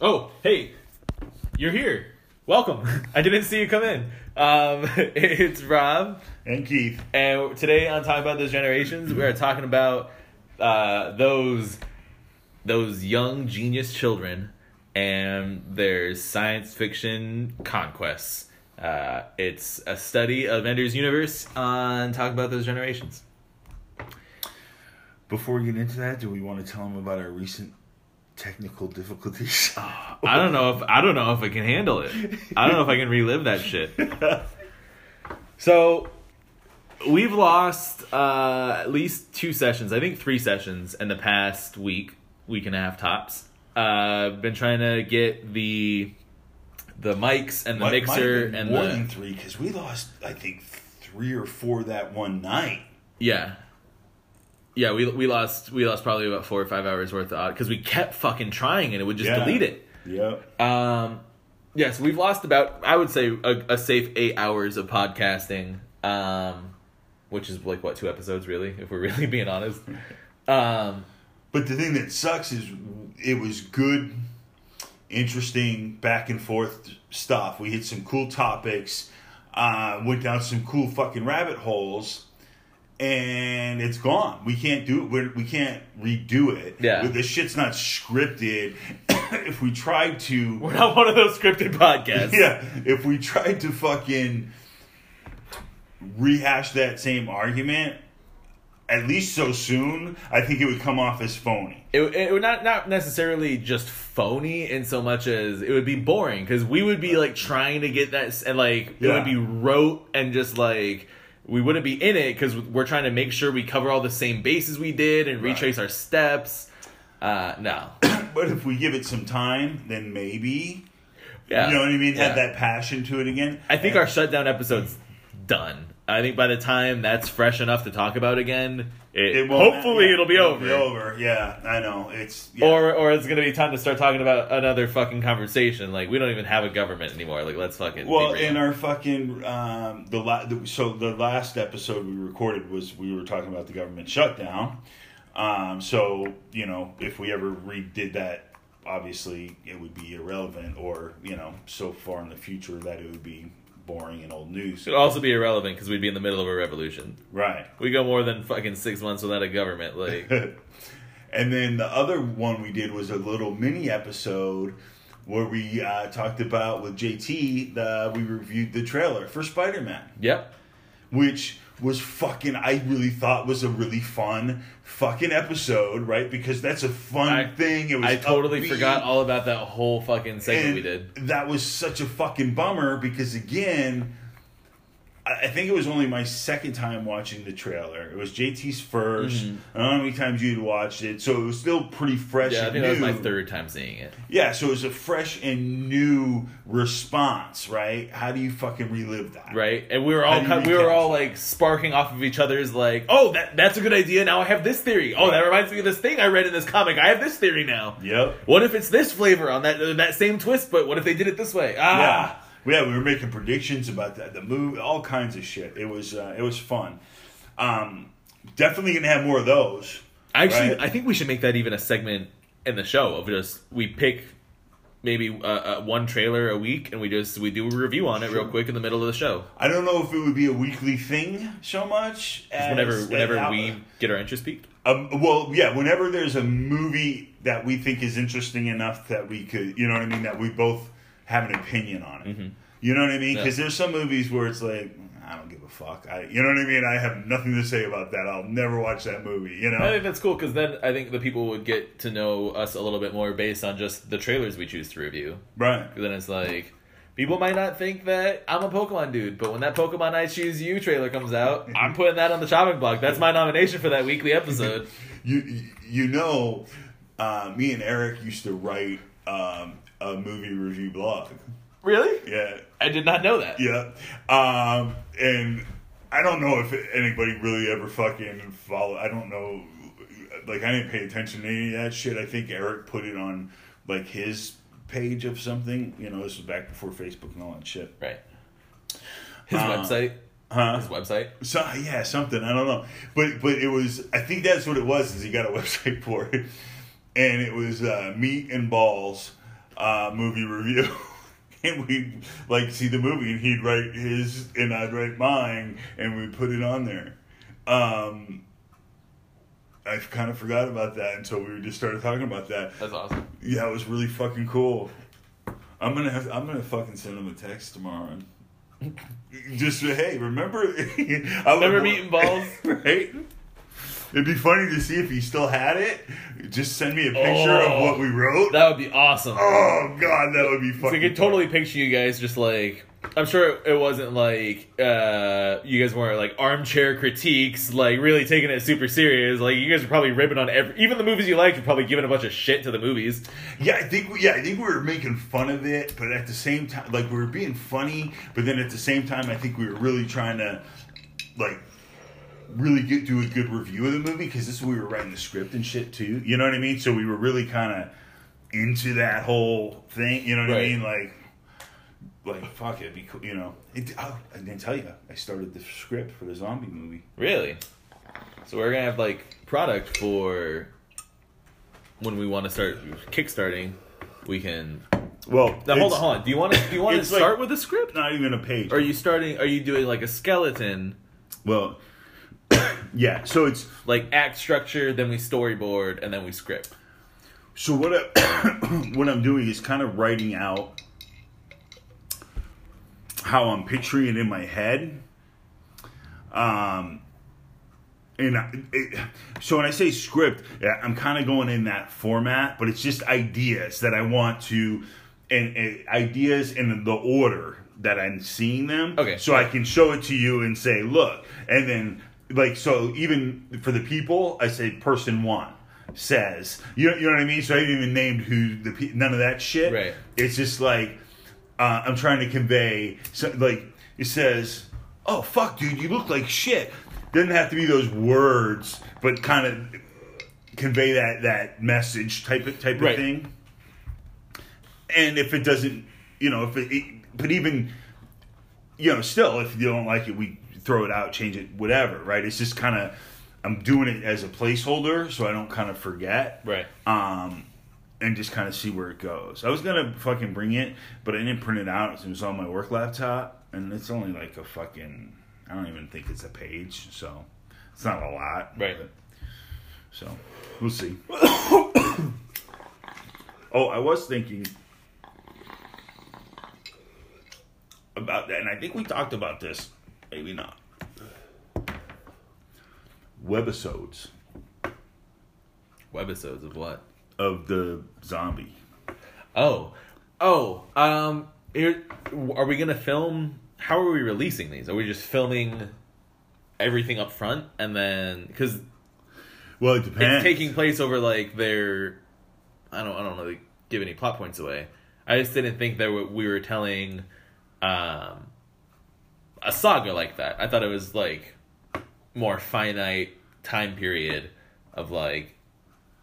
Oh, hey, you're here. Welcome. I didn't see you come in. Um, it's Rob, And Keith. and today on Talking About Those Generations, we are talking about uh, those those young genius children and their science fiction conquests. Uh, it's a study of Ender's Universe on Talking About Those Generations. Before we get into that, do we want to tell them about our recent technical difficulties? I don't know if I don't know if I can handle it. I don't know if I can relive that shit. So we've lost uh, at least two sessions. I think three sessions in the past week, week and a half tops. Uh, been trying to get the the mics and the Might- might mixer been and more the than three because we lost, I think, three or four that one night. yeah. Yeah, we we lost we lost probably about four or five hours worth of because we kept fucking trying and it would just Yeah. delete it. Yep. Um, yes, we've lost about I would say a, a safe eight hours of podcasting. Um, which is like what two episodes really, if we're really being honest. Um, But the thing that sucks is it was good, interesting, back and forth stuff. We hit some cool topics, uh, went down some cool fucking rabbit holes, and it's gone. We can't do it. We're, we can't redo it. Yeah. This shit's not scripted. if we tried to. we're not one of those scripted podcasts. Yeah, if we tried to fucking rehash that same argument, at least so soon, I think it would come off as phony. It, it would not not necessarily just phony in so much as it would be boring because we would be like trying to get that and like it would be rote and just like we wouldn't be in it because we're trying to make sure we cover all the same bases we did and Right. retrace our steps. Uh, no, But if we give it some time, then maybe yeah, you know what I mean. Yeah. Have that passion to it again. I think And- our shutdown episode's done. I think by the time that's fresh enough to talk about again, it, it won't- hopefully yeah, it'll be over. over. Yeah, I know. It's yeah. Or or it's gonna be time to start talking about another fucking conversation. Like we don't even have a government anymore. Like let's fucking Well, in our fucking um, the, la- the so the last episode we recorded was we were talking about the government shutdown. Um, so you know, if we ever redid that, obviously it would be irrelevant, or you know, so far in the future that it would be boring and old news. It'd also be irrelevant because we'd be in the middle of a revolution. Right. We go more than fucking six months without a government. Like and then the other one we did was a little mini episode where we uh, talked about with JT. The, we reviewed the trailer for Spider Man. yep. which was fucking I really thought was a really fun fucking episode, right? Because that's a fun I- thing. It was I totally upbeat, forgot all about that whole fucking segment and we did. That was such a fucking bummer because again, I think it was only my second time watching the trailer. It was JT's 1st Mm-hmm. I don't know how many times you'd watched it, so it was still pretty fresh. Yeah, I think that was my third time seeing it. Yeah, so it was a fresh and new response, right? How do you fucking relive that? Right, and we were all How do you kind- we were all like sparking off of each other's like, oh that that's a good idea. Now I have this theory. Oh, that reminds me of this thing I read in this comic. I have this theory now. Yep. What if it's this flavor on that uh, that same twist? But what if they did it this way? Ah, Yeah, yeah, we were making predictions about that, the movie, all kinds of shit. It was uh, it was fun. Um, definitely gonna have more of those. actually, Right. I think we should make that even a segment in the show of just we pick maybe uh, uh, one trailer a week and we just we do a review on it real quick in the middle of the show. I don't know if it would be a weekly thing so much. As, Whenever whenever we get our interest piqued. um, well, yeah, whenever there's a movie that we think is interesting enough that we could, you know what I mean, that we both have an opinion on it. You know what I mean? Yeah. Because there's some movies where it's like. I don't give a fuck. I, you know what I mean? I have nothing to say about that. I'll never watch that movie. You know? I think that's cool because then I think the people would get to know us a little bit more based on just the trailers we choose to review. right. Then it's like people might not think that I'm a Pokemon dude, but when that Pokemon I Choose You trailer comes out, I'm putting that on the chopping block. That's my nomination for that weekly episode. you you know, uh, me and Eric used to write um, a movie review blog. really? Yeah, I did not know that. yeah, um, and I don't know if anybody really ever fucking follow. I don't know. Like I didn't pay attention to any of that shit. I think Eric put it on like his page of something. You know, this was back before Facebook and all that shit. Right. His Uh, website. Huh? His website. So yeah, something I don't know, but but it was. I think that's what it was. Is he got a website for it, and it was uh, meat and balls uh, movie review. and we like see the movie, and he'd write his, and I'd write mine, and we put it on there. Um, I kind of forgot about that until we just started talking about that. That's awesome. Yeah, it was really fucking cool. I'm gonna have, I'm gonna fucking send him a text tomorrow. And just hey, remember? I Remember meeting balls? right? It'd be funny to see if he still had it. Just send me a picture Oh. of what we wrote. That would be awesome. oh god, that would be So fucking. I could totally picture you guys just like I'm sure it wasn't like uh you guys weren't like armchair critiques, like really taking it super serious. Like you guys are probably ribbing on every even the movies you liked, you're probably giving a bunch of shit to the movies. Yeah, I think we, yeah, I think we were making fun of it, but at the same time, like we were being funny, but then at the same time, I think we were really trying to, like, really get do a good review of the movie because this is where we were writing the script and shit too. You know what I mean? So we were really kind of into that whole thing. You know what I mean? Like, like fuck it, be cool. You know, it, oh, I didn't tell you, I started the script for the zombie movie. Really? So we're gonna have like product for when we want to start kickstarting. We can Well, now hold on, hold on. Do you want to do you want to it's like- start with a script? Not even a page. Are you starting? Are you doing like a skeleton, well, yeah. So it's like act structure, then we storyboard, and then we script? So what I, what I'm doing is kind of writing out how I'm picturing it in my head. Um, and I, it, so when I say script, I'm kind of going in that format, but it's just ideas that I want to, and, and ideas in the order that I'm seeing them. Okay. So I can show it to you and say, look, and then like so even for the people, I say person one says, you know, you know what I mean. So I haven't even named who the pe- none of that shit. Right. It's just like uh, I'm trying to convey, so, like it says, "Oh fuck, dude, you look like shit." Doesn't have to be those words, but kind of convey that that message type of type Right. of thing. And if it doesn't, you know, if it, it, but even, you know, still, if you don't like it, we throw it out, change it, whatever. Right? It's just kind of, I'm doing it as a placeholder, so I don't kind of forget Right. um, and just kind of see where it goes. I was gonna fucking bring it, but I didn't print it out. It was on my work laptop, and it's only like a fucking. I don't even think it's a page, so it's not a lot. Right. but- so we'll see. oh, I was thinking about that, and I think we talked about this. Maybe not. Webisodes Webisodes of what? of the zombie. Oh, oh. Um, here, are we gonna film? How are we releasing these? Are we just filming everything up front and then because Well, it depends. it's taking place over like their? I don't. I don't really give any plot points away. I just didn't think that we were telling um, a saga like that. I thought it was like more finite time period of like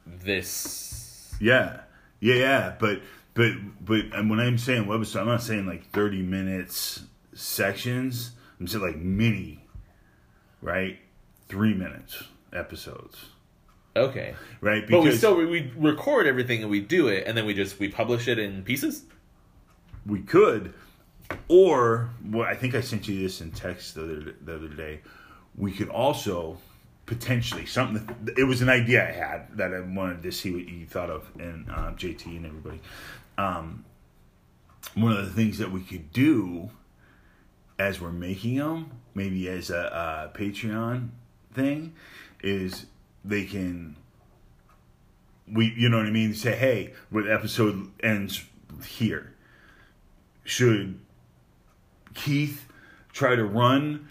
this. Yeah, yeah, yeah. But but but and when I'm saying webisode, I'm not saying like 30 minutes sections. I'm saying like mini, right? Three minutes episodes, Okay, right? but we still we record everything and we do it, and then we just we publish it in pieces. we could, or well, I think I sent you this in text the other the other day. We could also potentially something. that- It was an idea I had that I wanted to see what you thought of, and um, JT and everybody. Um, one of the things that we could do as we're making them, maybe as a, a Patreon thing, is they can we you know what I mean say hey, the episode ends here, should Keith try to run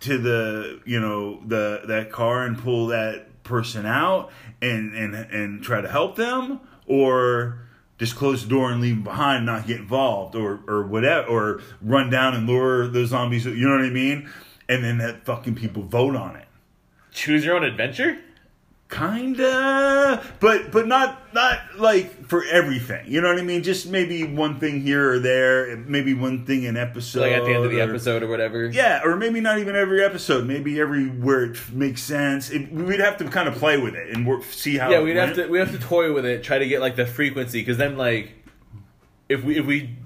to the you know the that car and pull that person out and and and try to help them or just close the door and leave them behind not get involved or or whatever or run down and lure the zombies you know what i mean and then that fucking people vote on it Choose your own adventure. Kinda but but not not like for everything you know what i mean just maybe one thing here or there maybe one thing an episode like at the end of the or- episode or whatever. yeah, or maybe not even every episode. Maybe every where it makes sense. It, we'd have to kind of play with it and work, see how. Yeah, we'd have to we have to toy with it, try to get like the frequency, because then like if we if we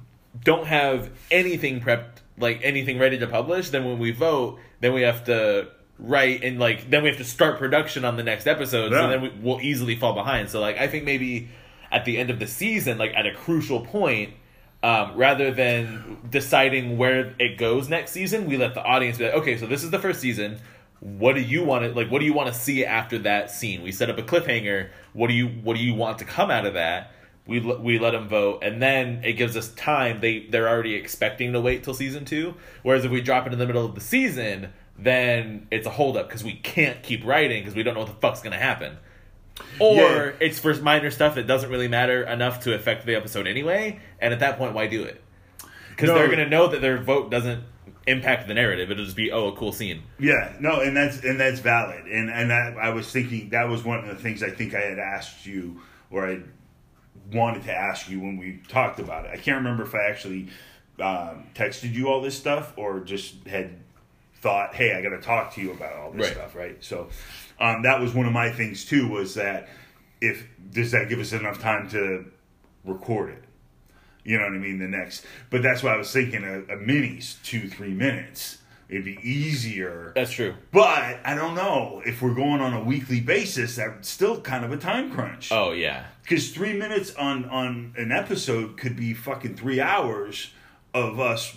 don't have anything prepped like anything ready to publish, then when we vote, then we have to write and like then we have to start production on the next episode. Yeah. So then we, we'll easily fall behind. So like I think maybe at the end of the season, like at a crucial point. Um, rather than deciding where it goes next season, we let the audience be like, okay, so this is the first season. What do you want to like? What do you want to see after that scene? We set up a cliffhanger. What do you What do you want to come out of that? We we let them vote, and then it gives us time. They they're already expecting to wait till season two. Whereas if we drop it in the middle of the season, then it's a holdup because we can't keep writing because we don't know what the fuck's gonna happen. Or Yeah. it's for minor stuff that doesn't really matter enough to affect the episode anyway, and at that point, why do it? Because No. they're gonna know that their vote doesn't impact the narrative. It'll just be oh a cool scene. Yeah, no, and that's and that's valid. And and that, I was thinking that was one of the things I think I had asked you or I wanted to ask you when we talked about it. I can't remember if I actually um, texted you all this stuff or just had thought, "Hey, I got to talk to you about all this Right. stuff." Right. So um, that was one of my things too. Was that if does that give us enough time to record it? You know what I mean? The next, but that's why I was thinking a, a mini's two three minutes. It'd be easier. That's true. But I don't know if we're going on a weekly basis. That's still kind of a time crunch. Oh yeah, Because three minutes on on an episode could be fucking three hours of us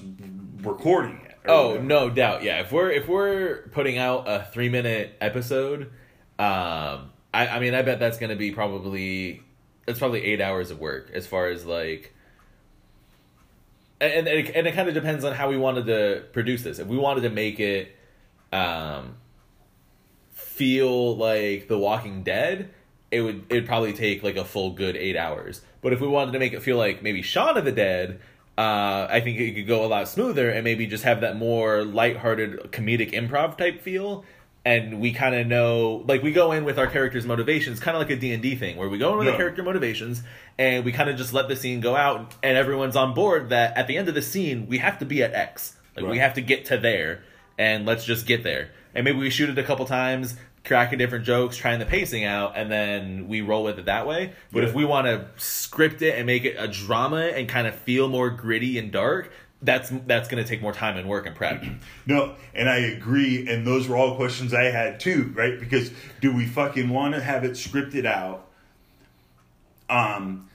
recording it. Oh, whatever. no doubt. Yeah, if we're if we're putting out a three minute episode, um, I, I mean, I bet that's going to be probably that's probably eight hours of work as far as like, and and it, and it kind of depends on how we wanted to produce this. If we wanted to make it, um, feel like The Walking Dead, it would it'd probably take like a full good eight hours. But if we wanted to make it feel like maybe Shaun of the Dead, uh, I think it could go a lot smoother and maybe just have that more lighthearted comedic improv type feel. And we kind of know, like we go in with our characters' motivations, kind of like a D and D thing, where we go in with Yeah. our character motivations, and we kind of just let the scene go out, and everyone's on board that at the end of the scene we have to be at X, like we have to get to there, and let's just get there. And maybe we shoot it a couple times, cracking different jokes, trying the pacing out, and then we roll with it that way. But Yeah. if we want to script it and make it a drama and kind of feel more gritty and dark, that's that's going to take more time and work and prep. No, and I agree. And those were all questions I had too, right? Because do we fucking want to have it scripted out, um,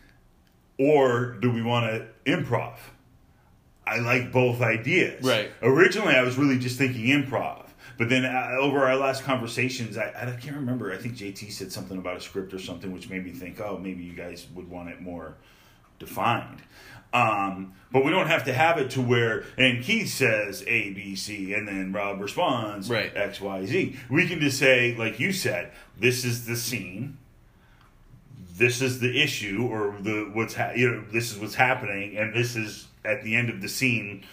or do we want to improv? I like both ideas. Right. Originally, I was really just thinking improv. But then uh, over our last conversations, I, I can't remember. I think JT said something about a script or something, which made me think, oh, maybe you guys would want it more defined. Um, but we don't have to have it to where, and Keith says A, B, C, and then Rob responds Right. X, Y, Z. We can just say, like you said, this is the scene. This is the issue, or the what's ha- you know this is what's happening, and this is at the end of the scene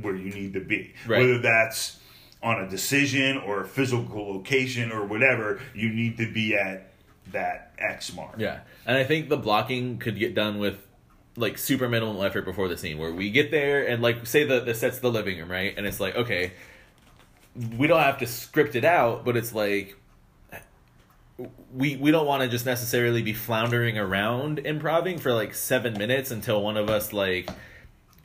where you need to be. Right. Whether that's on a decision or a physical location or whatever, you need to be at that X mark. Yeah, and I think the blocking could get done with like super minimal effort before the scene, where we get there and like say the the set's the living room, right? And it's like okay, we don't have to script it out, but it's like we we don't want to just necessarily be floundering around improving for like seven minutes until one of us like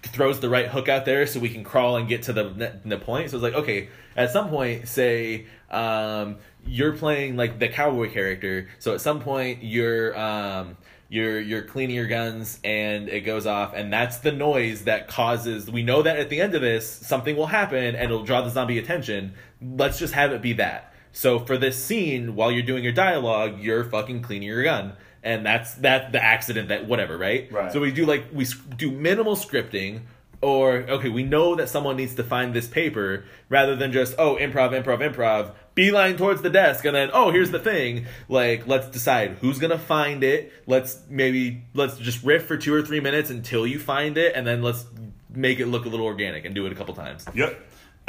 throws the right hook out there so we can crawl and get to the the point. So it's like, okay, at some point, say um, you're playing like the cowboy character. So at some point, you're um, you're you're cleaning your guns and it goes off, and that's the noise that causes. We know that at the end of this, something will happen and it'll draw the zombie attention. Let's just have it be that. So for this scene, while you're doing your dialogue, you're fucking cleaning your gun. And that's that the accident that whatever, right? Right. So we do like we do minimal scripting or okay we know that someone needs to find this paper rather than just oh improv improv improv beeline towards the desk and then oh here's the thing like let's decide who's gonna find it let's maybe let's just riff for two or three minutes until you find it and then let's make it look a little organic and do it a couple times Yep,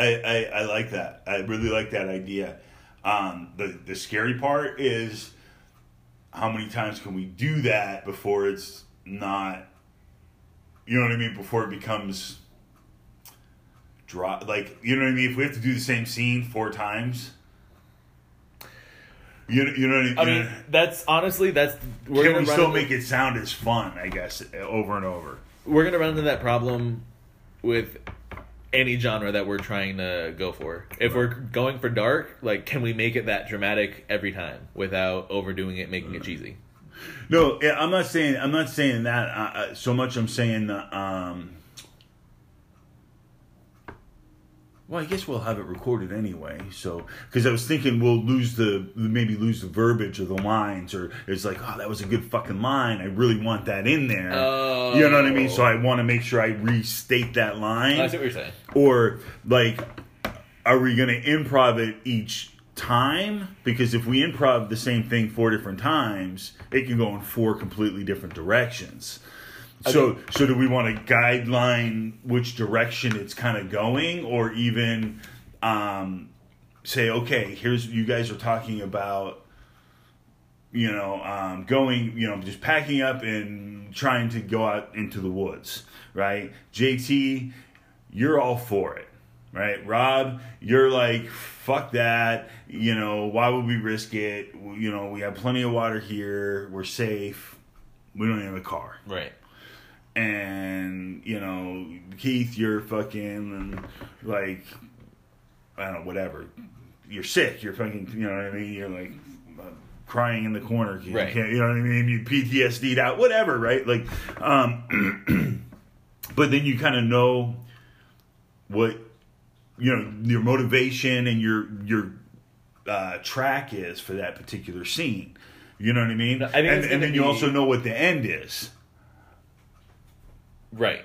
I, I, I like that. I really like that idea. Um, the the scary part is how many times can we do that before it's not, you know what I mean? Before it becomes dry. Like you know what I mean? If we have to do the same scene four times, you know, you know what I mean? i mean that's honestly that's we're can gonna we still into- make it sound as fun? I guess over and over. we're gonna run into that problem with any genre that we're trying to go for. If we're going for dark, like, can we make it that dramatic every time without overdoing it, making it cheesy? No, I'm not saying I'm not saying that uh, uh, so much. I'm saying. Um, well, I guess we'll have it recorded anyway. So, because I was thinking we'll lose the maybe lose the verbiage of the lines, or it's like, oh, that was a good fucking line. I really want that in there. Oh. You know what I mean? So I want to make sure I restate that line. Oh, I see what you're saying. or like are we going to improv it each time because if we improv the same thing four different times it can go in four completely different directions so so do we want to guideline which direction it's kind of going or even um say okay here's you guys are talking about you know, um, going, you know, just packing up and trying to go out into the woods, right? JT, you're all for it, right? Rob, you're like, fuck that, you know, why would we risk it? You know, we have plenty of water here, we're safe, we don't have a car. Right. And, you know, Keith, you're fucking like, I don't know, whatever. You're sick, you're fucking, you know what I mean? You're like, uh, crying in the corner. You Right. can't, you know what I mean? You PTSD'd out, whatever, right? Like, um, but then you kind of know what you know your motivation and your your uh, track is for that particular scene. You know what I mean? I and, and then you also know what the end is. Right.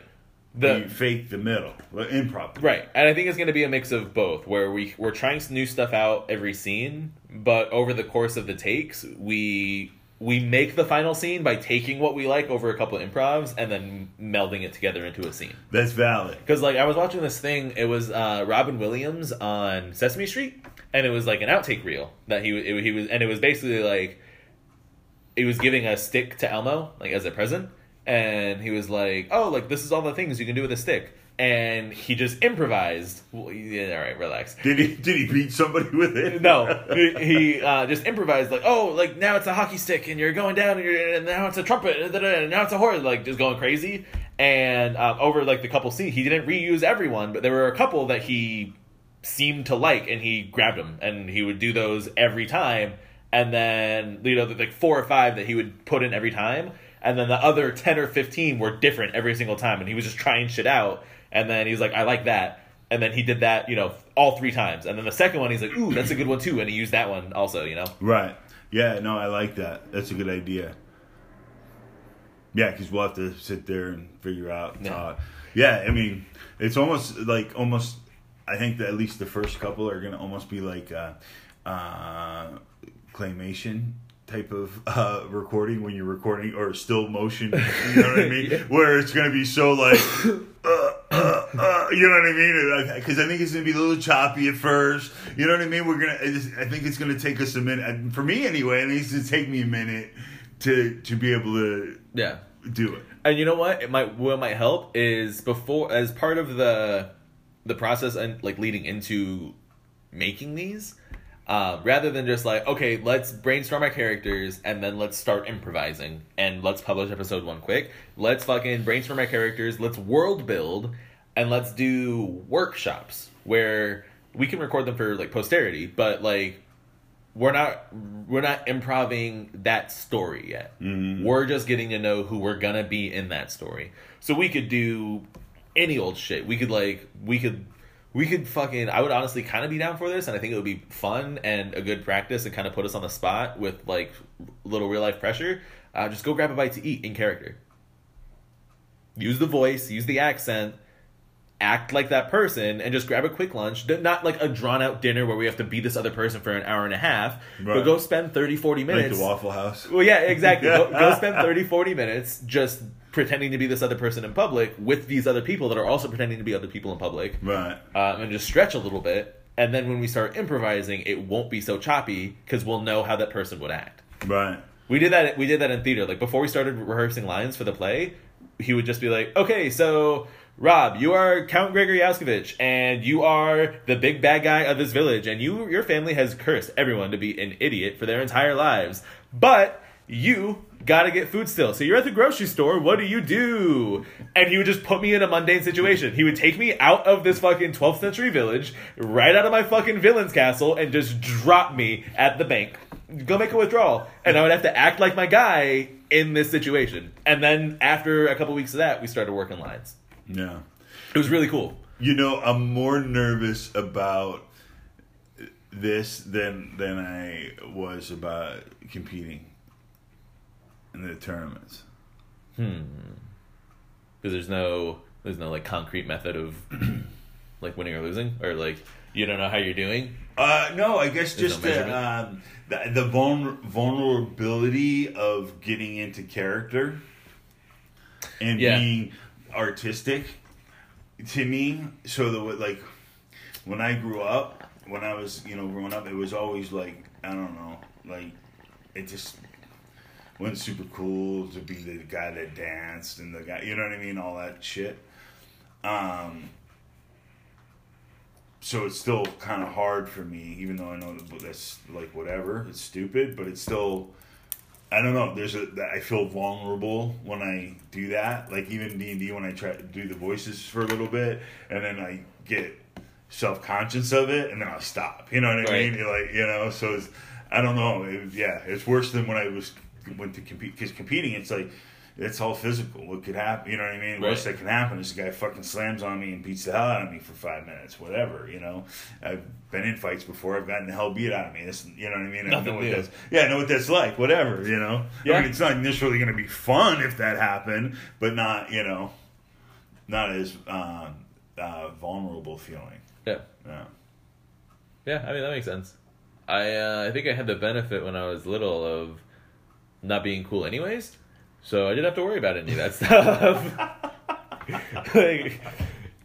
you The fake the middle, well, improv. right, and I think it's going to be a mix of both, where we we're trying new stuff out every scene, but over the course of the takes, we we make the final scene by taking what we like over a couple of improvs and then melding it together into a scene. That's valid. Because like I was watching this thing, it was uh, Robin Williams on Sesame Street, and it was like an outtake reel that he it, he was, and it was basically like he was giving a stick to Elmo like as a present, and he was like, "Oh, like this is all the things you can do with a stick," and he just improvised. Well, yeah, all right, relax. Did he did he beat somebody with it? No, he, he uh, just improvised like, oh, like now it's a hockey stick and you're going down and, you're, and now it's a trumpet and, and now it's a horn, like just going crazy. And um, over like the couple scenes, he didn't reuse everyone, but there were a couple that he seemed to like, and he grabbed them and he would do those every time. And then you know, like four or five that he would put in every time, and then the other ten or fifteen were different every single time, and he was just trying shit out. And then he's like, I like that. And then he did that, you know, all three times. And then the second one, he's like, ooh, that's a good one too. And he used that one also, you know? Right. Yeah. No, I like that. That's a good idea. Yeah, because we'll have to sit there and figure out. Yeah. Uh, yeah, I mean, it's almost like almost. I think that at least the first couple are gonna almost be like uh, uh, claymation type of uh, recording when you're recording or still motion. You know what I mean? Where it's gonna be so like. Uh, uh, uh, you know what I mean? Because I think it's gonna be a little choppy at first. You know what I mean? We're gonna. I think it's gonna take us a minute. For me, anyway, it needs to take me a minute to to be able to Yeah. do it. And you know what? It might what might help is before as part of the the process and like leading into making these, uh, rather than just like okay, let's brainstorm our characters and then let's start improvising and let's publish episode one quick. Let's fucking brainstorm our characters. Let's world build and let's do workshops where we can record them for like posterity, but like we're not we're not improving that story yet. We're just getting to know who we're gonna be in that story. So we could do any old shit. We could like we could we could fucking I would honestly kind of be down for this and I think it would be fun and a good practice and kind of put us on the spot with like little real life pressure. Uh, just go grab a bite to eat in character. Use the voice, use the accent, act like that person and just grab a quick lunch not like a drawn out dinner where we have to be this other person for an hour and a half but go spend 30 40 Like minutes the Waffle House. well yeah exactly go, go spend 30 40 minutes just pretending to be this other person in public with these other people that are also pretending to be other people in public Right. um, and just stretch a little bit and then when we start improvising it won't be so choppy because we'll know how that person would act Right. we did that. We did that in theater. Like before we started rehearsing lines for the play, he would just be like, "Okay, so Rob, you are Count Gregory Yaskevich, and you are the big bad guy of this village, and you your family has cursed everyone to be an idiot for their entire lives, but." You gotta get food still. So you're at the grocery store. What do you do? And he would just put me in a mundane situation. He would take me out of this fucking 12th century village, right out of my fucking villain's castle, and just drop me at the bank. Go make a withdrawal. And I would have to act like my guy in this situation. And then after a couple weeks of that, we started working lines. Yeah. It was really cool. You know, I'm more nervous about this than than I was about competing in the tournaments. Because there's no there's no like concrete method of like winning or losing, or like you don't know how you're doing. Uh, no, I guess There's just no the, um, the the vulner- vulnerability of getting into character and Yeah. being artistic to me. So the like when I grew up, when I was you know growing up, it was always like I don't know, like it just wasn't super cool to be the guy that danced and the guy, you know what I mean, all that shit. Um, so it's still kind of hard for me, even though I know that that's like whatever. It's stupid, but it's still. I don't know. There's a. I feel vulnerable when I do that. Like even D and D when I try to do the voices for a little bit, and then I get self conscious of it, and then I stop. You know what I Right. mean? You're like you know. So it's. I don't know. It, yeah, it's worse than when I was went to compete because competing. It's like. It's all physical. What could happen? You know what I mean? Worst that can happen is a guy fucking slams on me and beats the hell out of me for five minutes, whatever. You know, I've been in fights before. I've gotten the hell beat out of me. This, you know what I mean? I know what that's. Yeah, I know what that's like. Whatever. You know. I Yeah. mean, it's not necessarily going to be fun if that happened, but not you know, not as um, uh, vulnerable feeling. Yeah. Yeah. Yeah, I mean that makes sense. I uh, I think I had the benefit when I was little of not being cool anyways, so I didn't have to worry about any of that stuff. like,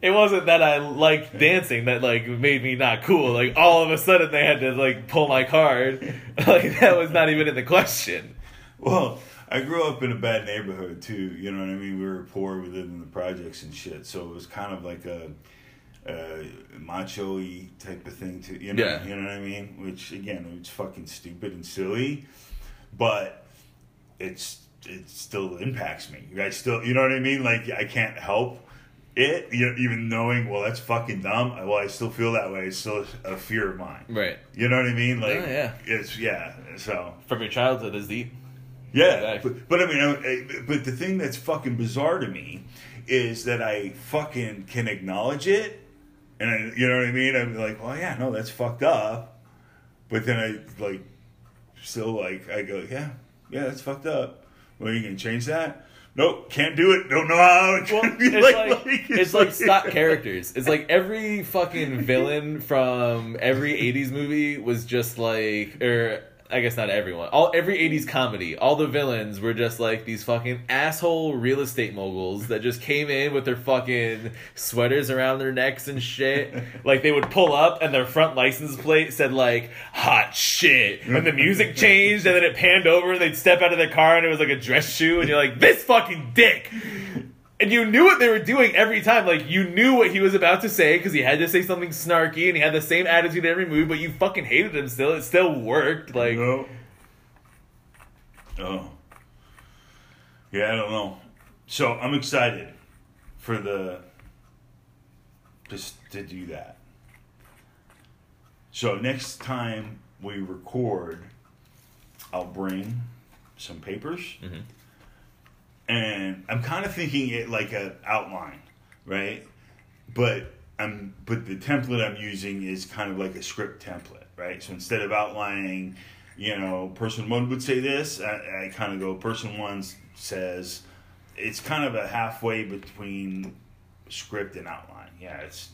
it wasn't that I liked dancing that like made me not cool. Like all of a sudden they had to like pull my card. Like that was not even in the question. Well, I grew up in a bad neighborhood too. You know what I mean? We were poor. We lived in the projects and shit. So it was kind of like a, a macho-y type of thing to you know. Yeah. You know what I mean? Which again, it's fucking stupid and silly, but it's it still impacts me. I still, you know what I mean? Like I can't help it. You know, even knowing, well, that's fucking dumb. Well, I still feel that way. It's still a fear of mine. Right. You know what I mean? Like, Oh, yeah. it's yeah. So From your childhood is deep. yeah, Right. but, but I mean, I- but the thing that's fucking bizarre to me is that I fucking can acknowledge it, and I, you know what I mean. I'm like, well, yeah, no, that's fucked up, but then I like still like I go, yeah, yeah, that's fucked up. Well, you gonna change that? Nope, can't do it. Don't know how. It Well, can be it's like, it's like stock characters. It's like every fucking villain from every '80s movie was just like, or I guess not everyone. All every '80s comedy, all the villains were just like these fucking asshole real estate moguls that just came in with their fucking sweaters around their necks and shit. like they would pull up and their front license plate said like "hot shit," and the music changed, and then it panned over, and they'd step out of their car, and it was like a dress shoe, and you're like, "This fucking dick." And you knew what they were doing every time. Like, you knew what he was about to say because he had to say something snarky and he had the same attitude every move, but you fucking hated him still. It still worked. Like, no. Oh. Yeah, I don't know. So I'm excited for the just to do that. So next time we record, I'll bring some papers, Mhm. And I'm kind of thinking it like a outline, right? But I'm but the template I'm using is kind of like a script template, right? So instead of outlining, you know, person one would say this, I, I kind of go person one says, it's kind of a halfway between script and outline. Yeah, it's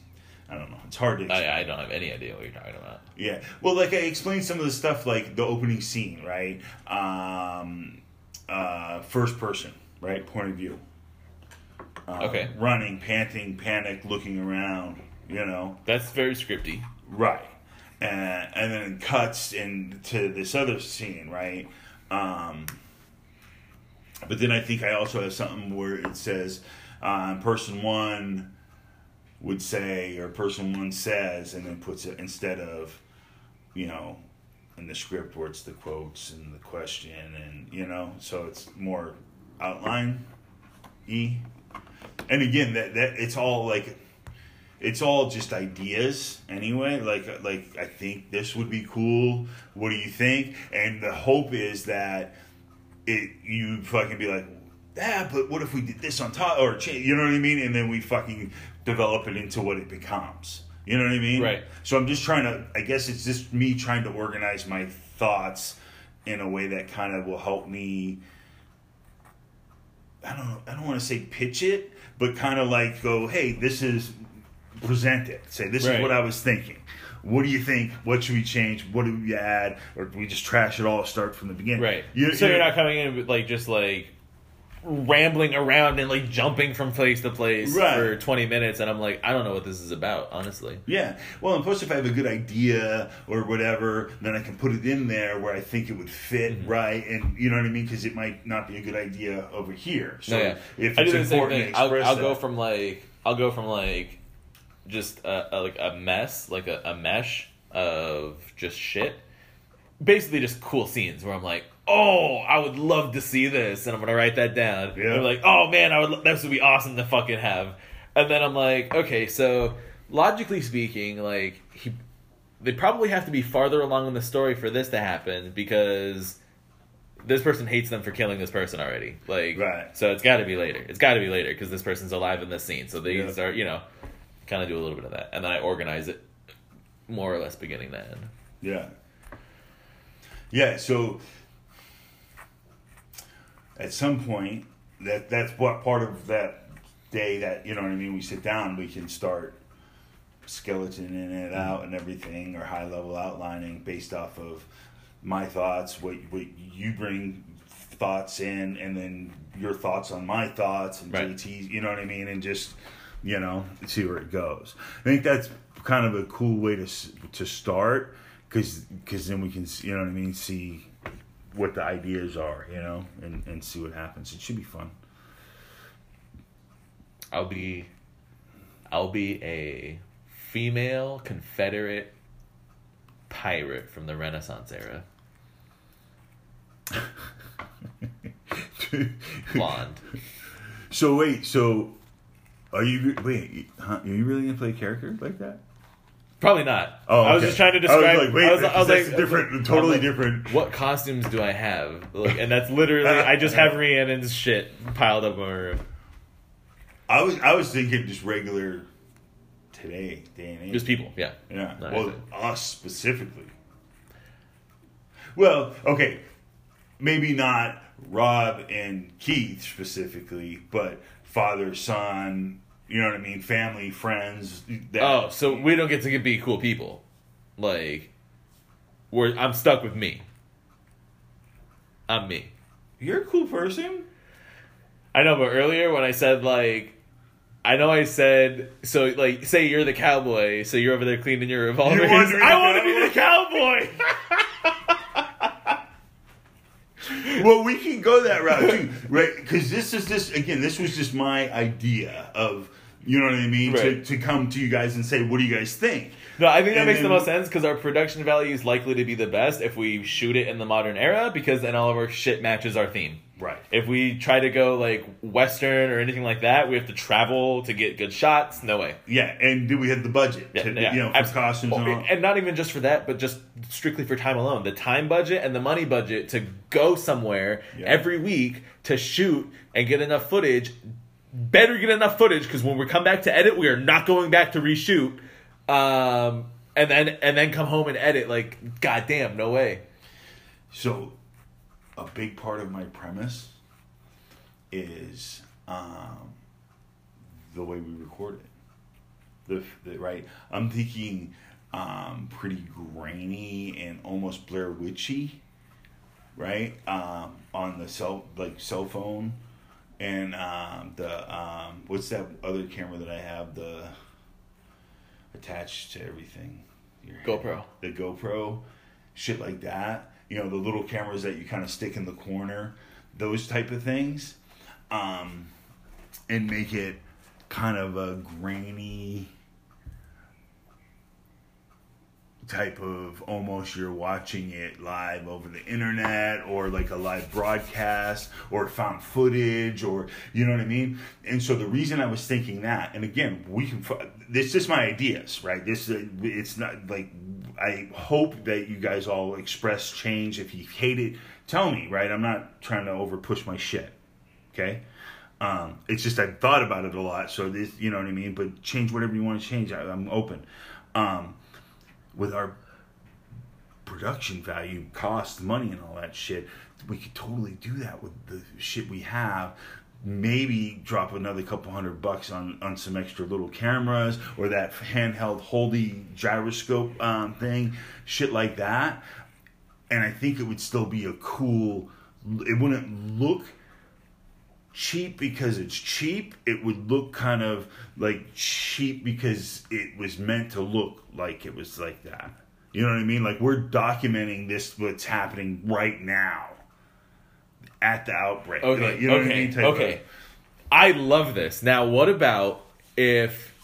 I don't know, it's hard to explain. I, I don't have any idea what you're talking about. Yeah. Well, like I explained some of the stuff, like the opening scene, right? Um, uh, first person, right? Point of view. Uh, Okay. Running, panting, panic, looking around. You know. That's very scripty. Right. And and then it cuts into this other scene, right? Um, but then I think I also have something where it says, um, person one would say, or person one says, and then puts it instead of, you know, in the script where it's the quotes and the question and you know so it's more outline e. And again that that it's all like it's all just ideas anyway. Like like i think this would be cool. What do you think? And the hope is that it you fucking be like yeah but what if we did this on top or change you know what i mean? And then we fucking develop it into what it becomes. You know what i mean? Right. so i'm just trying to i guess it's just me trying to organize my thoughts in a way that kind of will help me I don't know, I don't want to say pitch it, but kind of like go, hey, this is present it. Say this Right. is what I was thinking. What do you think? What should we change? What do we add? Or do we just trash it all? Start from the beginning. Right. You- so you're you- not coming in with like just like rambling around and like jumping from place to place Right. for 20 minutes and I'm like I don't know what this is about honestly. Yeah. Well, and plus, if I have a good idea or whatever, then I can put it in there where I think it would fit Mm-hmm. right, and you know what I mean, because it might not be a good idea over here. So No, yeah. if I it's do the same important I'll, I'll go from like I'll go from like just a, a, like a mess, like a, a mesh of just shit. Basically, just cool scenes where I'm like, oh, I would love to see this, and I'm gonna write that down. Yeah. I'm like, oh man, I would. lo- This would be awesome to fucking have. And then I'm like, okay, so logically speaking, like he, they probably have to be farther along in the story for this to happen because this person hates them for killing this person already. Like, Right. so it's got to be later. It's got to be later because this person's alive in this scene. So they Yeah. start, you know, kind of do a little bit of that, and then I organize it more or less beginning to end. Yeah. Yeah, so at some point that that's what part of that day that you know what I mean, we sit down, we can start skeletoning it out and everything or high level outlining based off of my thoughts, what what you bring thoughts in and then your thoughts on my thoughts and Right. JT's, you know what I mean, and just you know, see where it goes. I think that's kind of a cool way to to start because because then we can you know what I mean see what the ideas are you know and and see what happens. It should be fun. I'll be, I'll be a female Confederate pirate from the Renaissance era, blonde. so wait, so are you wait? Huh, are you really gonna play a character like that? Probably not. Oh, I was just trying to describe. I was like, wait, I was, I was that's like, different- totally like, different. What costumes do I have? Like, and that's literally, I just have Rhiannon's shit piled up in my room. I was I was thinking just regular today day and age. Just people, yeah. Yeah. No, well, us specifically. Well, okay, maybe not Rob and Keith specifically, but father, son. You know what I mean? Family, friends. That, Oh, so we don't get to be cool people. Like, we're, I'm stuck with me. I'm me. you're a cool person. I know, but earlier when I said like, I know I said so. Like, say you're the cowboy, so you're over there cleaning your revolvers. You want to be the I want to be the cowboy. well, we can go that route too, right? Because this is this again. This was just my idea of you know what I mean to, Right. to come to you guys and say, what do you guys think? No, I think that And makes the most sense because our production value is likely to be the best if we shoot it in the modern era because then all of our shit matches our theme. Right. If we try to go like Western or anything like that, we have to travel to get good shots. No way. Yeah, and do we have the budget? Yeah, to, yeah, you know, for costumes and all. and not even just for that, but just strictly for time alone. The time budget and the money budget to go somewhere Yeah. every week to shoot and get enough footage. Better get enough footage because when we come back to edit, we are not going back to reshoot. Um, and then and then come home and edit. Like, goddamn, no way. So, a big part of my premise is um, the way we record it. The, the right, I'm thinking um, pretty grainy and almost Blair Witchy, right? Um, on the cell like cell phone, and um, the um, what's that other camera that I have the attached to everything. Your GoPro. the GoPro, shit like that. You know, the little cameras that you kind of stick in the corner, those type of things, um, and make it kind of a grainy type of almost you're watching it live over the internet or like a live broadcast or found footage or you know what I mean? And so the reason I was thinking that and again we can this is my ideas right? This it's not like I hope that you guys all express change. If you hate it tell me right? I'm not trying to over push my shit okay? Um, it's just I've thought about it a lot so this you know what I mean? But change whatever you want to change. I, I'm open. Um, with our production value, cost, money, and all that shit, we could totally do that with the shit we have. Maybe drop another couple hundred bucks on, on some extra little cameras or that handheld holdy gyroscope um, thing, shit like that. And I think it would still be a cool. It wouldn't look cheap because it's cheap. It would look kind of like cheap because it was meant to look like it was like that. You know what I mean? Like we're documenting this what's happening right now at the outbreak. Okay. Like, you know okay. what I mean? Okay. of- I love this. Now, what about if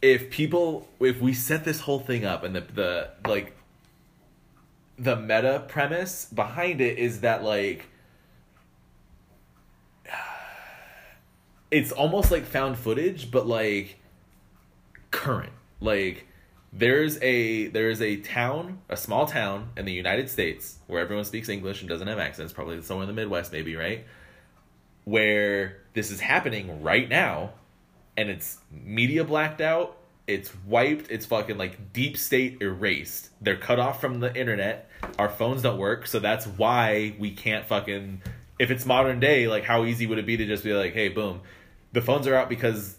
if people if we set this whole thing up and the the like the meta premise behind it is that like it's almost like found footage but like current like there's a there's a town a small town in the united states where everyone speaks english and doesn't have accents probably somewhere in the midwest maybe right? Where this is happening right now and it's media blacked out it's wiped it's fucking like deep state erased. They're cut off from the internet. Our phones don't work so that's why we can't fucking if it's modern day like how easy would it be to just be like hey boom. The phones are out because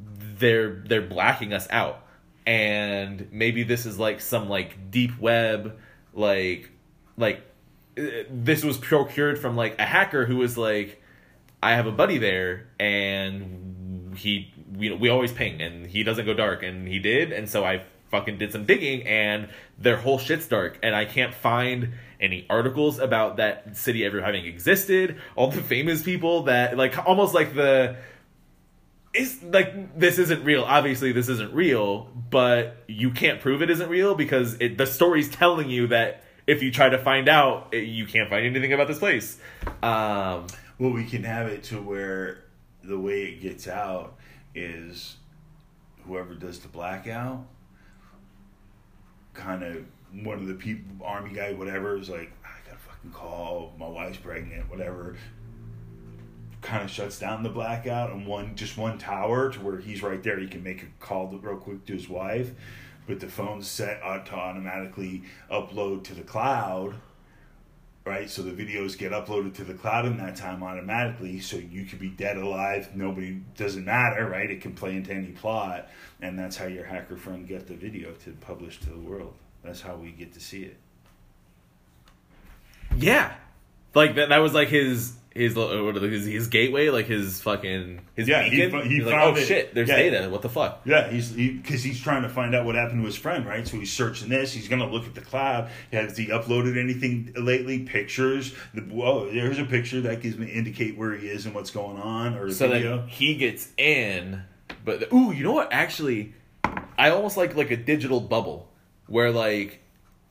they're they're blacking us out and maybe this is like some like deep web like like uh, this was procured from like a hacker who was like I have a buddy there and he we we always ping and he doesn't go dark and he did and so I fucking did some digging and their whole shit's dark and I can't find any articles about that city ever having existed all the famous people that like almost like the it's like this isn't real obviously this isn't real but you can't prove it isn't real because it the story's telling you that if you try to find out it, you can't find anything about this place um Well, we can have it to where the way it gets out is whoever does the blackout, kind of one of the people, army guy, whatever, is like, I gotta fucking call, my wife's pregnant, whatever. Kind of shuts down the blackout on one, just one tower to where he's right there. He can make a call real quick to his wife, but the phone's set to automatically upload to the cloud right? So the videos get uploaded to the cloud in that time automatically. So you could be dead alive, nobody doesn't matter, right? It can play into any plot, and that's how your hacker friend get the video to publish to the world. That's how we get to see it. yeah like that that was like his his uh, what are the- his, his gateway like his fucking his Yeah, he beacon fo- he He's like, oh it. shit there's Yeah. data what the fuck Yeah, he's because he's trying to find out what happened to his friend, right? So he's searching this. He's gonna look at the cloud. Has he uploaded anything lately? Pictures. The, whoa, there's a picture that gives me indicate where he is and what's going on, or so video. then he gets in but the, ooh you know what actually i almost like like a digital bubble where like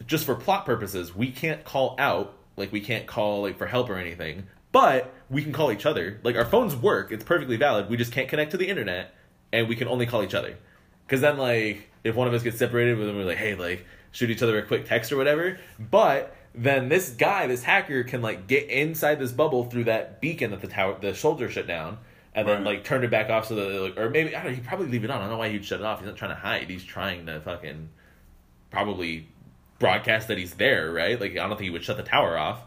just for plot purposes we can't call out like we can't call like for help or anything but we can call each other. Like our phones work. It's perfectly valid. We just can't connect to the internet and we can only call each other. Because then like if one of us gets separated then we're like hey like shoot each other a quick text or whatever. But then this guy this hacker can like get inside this bubble through that beacon that the tower the soldier shut down and then like turn it back off so that like, or maybe I don't know he'd probably leave it on. I don't know why he'd shut it off. He's not trying to hide. He's trying to fucking probably broadcast that he's there right? Like I don't think he would shut the tower off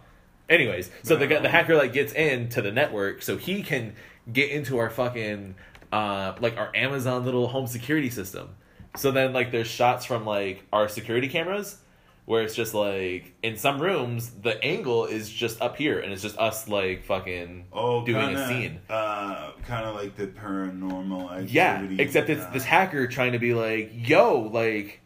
anyways so the guy, the hacker like gets into the network so he can get into our fucking uh like our Amazon little home security system. So then like there's shots from like our security cameras where it's just like in some rooms the angle is just up here and it's just us like fucking Oh, doing kinda, a scene. Uh, kind of like the paranormal activity. yeah except it's uh, this hacker trying to be like yo like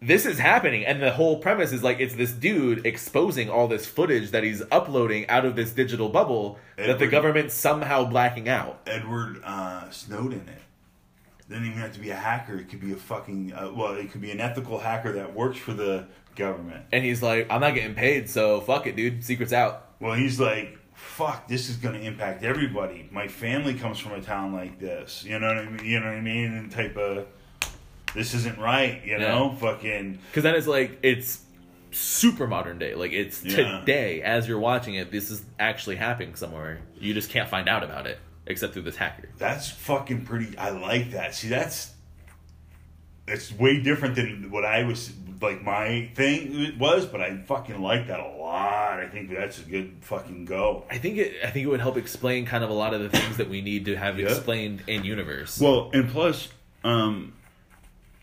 this is happening and the whole premise is like it's this dude exposing all this footage that he's uploading out of this digital bubble that the Edward- government's somehow blacking out Edward uh, Snowden it. doesn't even have to be a hacker. It could be a fucking uh, well, it could be an ethical hacker that works for the government. And he's like, I'm not getting paid, so fuck it, dude. Secret's out. Well, he's like, fuck, this is going to impact everybody. My family comes from a town like this. You know what I mean? You know what I mean? And type of, this isn't right. You know, fucking. Because then it's like it's super modern day. Like it's Yeah. today as you're watching it. This is actually happening somewhere. You just can't find out about it except through this hacker. That's fucking pretty. I like that. See, that's it's way different than what I was like. My thing was, but I fucking like that a lot. I think that's a good fucking go. I think it. I think it would help explain kind of a lot of the things that we need to have Yeah. explained in universe. Well, and plus, um,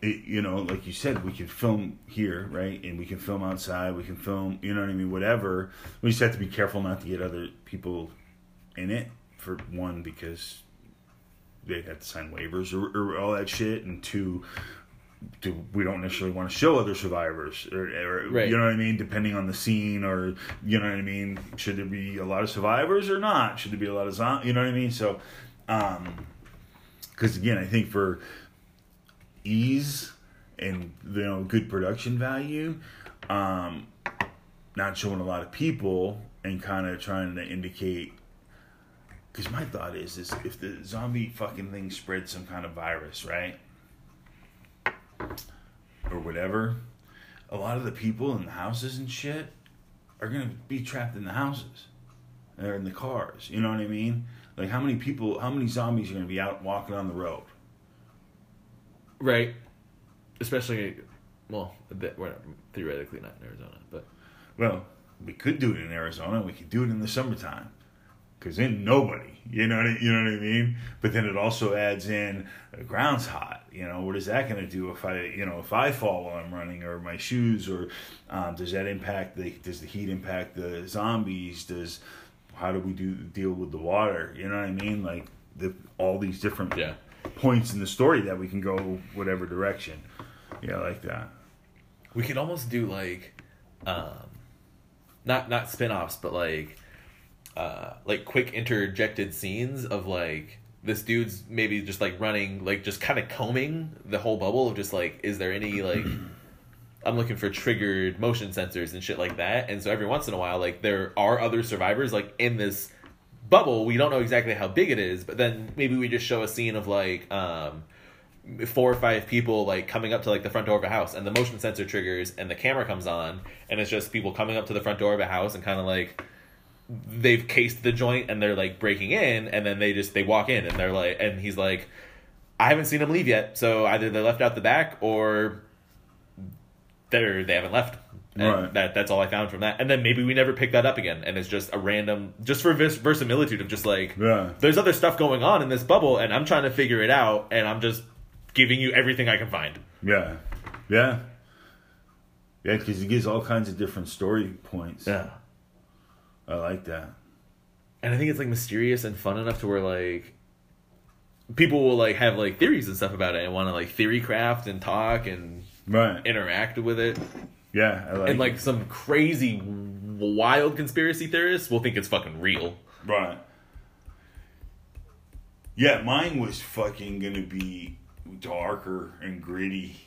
it, you know, like you said, we can film here, right? And we can film outside. We can film, you know what I mean? Whatever. We just have to be careful not to get other people in it. For one, because they have to sign waivers or, or all that shit, and two, do, we don't necessarily want to show other survivors, or, or Right. you know what I mean? Depending on the scene, or you know what I mean? Should there be a lot of survivors or not? Should there be a lot of zombies? You know what I mean? So, um, because again, I think for ease and you know good production value, um, not showing a lot of people and kind of trying to indicate. Because my thought is, is if the zombie fucking thing spreads some kind of virus, right, or whatever, a lot of the people in the houses and shit are gonna be trapped in the houses or in the cars. You know what I mean? Like how many people, how many zombies are gonna be out walking on the road? Right. Especially, well, that- we're not, theoretically not in Arizona, but Well, we could do it in Arizona. We could do it in the summertime, because then nobody, you know, what I, you know what I mean. But then it also adds in the ground's hot. You know, what is that going to do if I, you know, if I fall while I'm running, or my shoes, or um, does that impact the? Does the heat impact the zombies? Does how do we do deal with the water? You know what I mean? Like the all these different yeah. Points in the story that we can go whatever direction. Yeah, like that. We could almost do like, um, not not spin-offs, but like, uh, like quick interjected scenes of like this dude's maybe just like running, like just kind of combing the whole bubble of just like, is there any like. I'm looking for triggered motion sensors and shit like that. And so every once in a while, like there are other survivors like in this bubble. We don't know exactly how big it is, but then maybe we just show a scene of like um four or five people like coming up to like the front door of a house and the motion sensor triggers and the camera comes on and it's just people coming up to the front door of a house and kind of like they've cased the joint and they're like breaking in and then they just they walk in and they're like and he's like I haven't seen them leave yet so either they left out the back or they're they haven't left and Right. that that's all I found from that and then maybe we never pick that up again and it's just a random just for vis- verisimilitude of just like Yeah. there's other stuff going on in this bubble and I'm trying to figure it out and I'm just giving you everything I can find. Yeah, yeah, yeah. Because it gives all kinds of different story points. Yeah. I like that. And I think it's like mysterious and fun enough to where like people will like have like theories and stuff about it and want to like theory craft and talk and Right. interact with it. Yeah, I like. And like it. some crazy wild conspiracy theorists will think it's fucking real. right. Yeah, mine was fucking gonna be darker and gritty.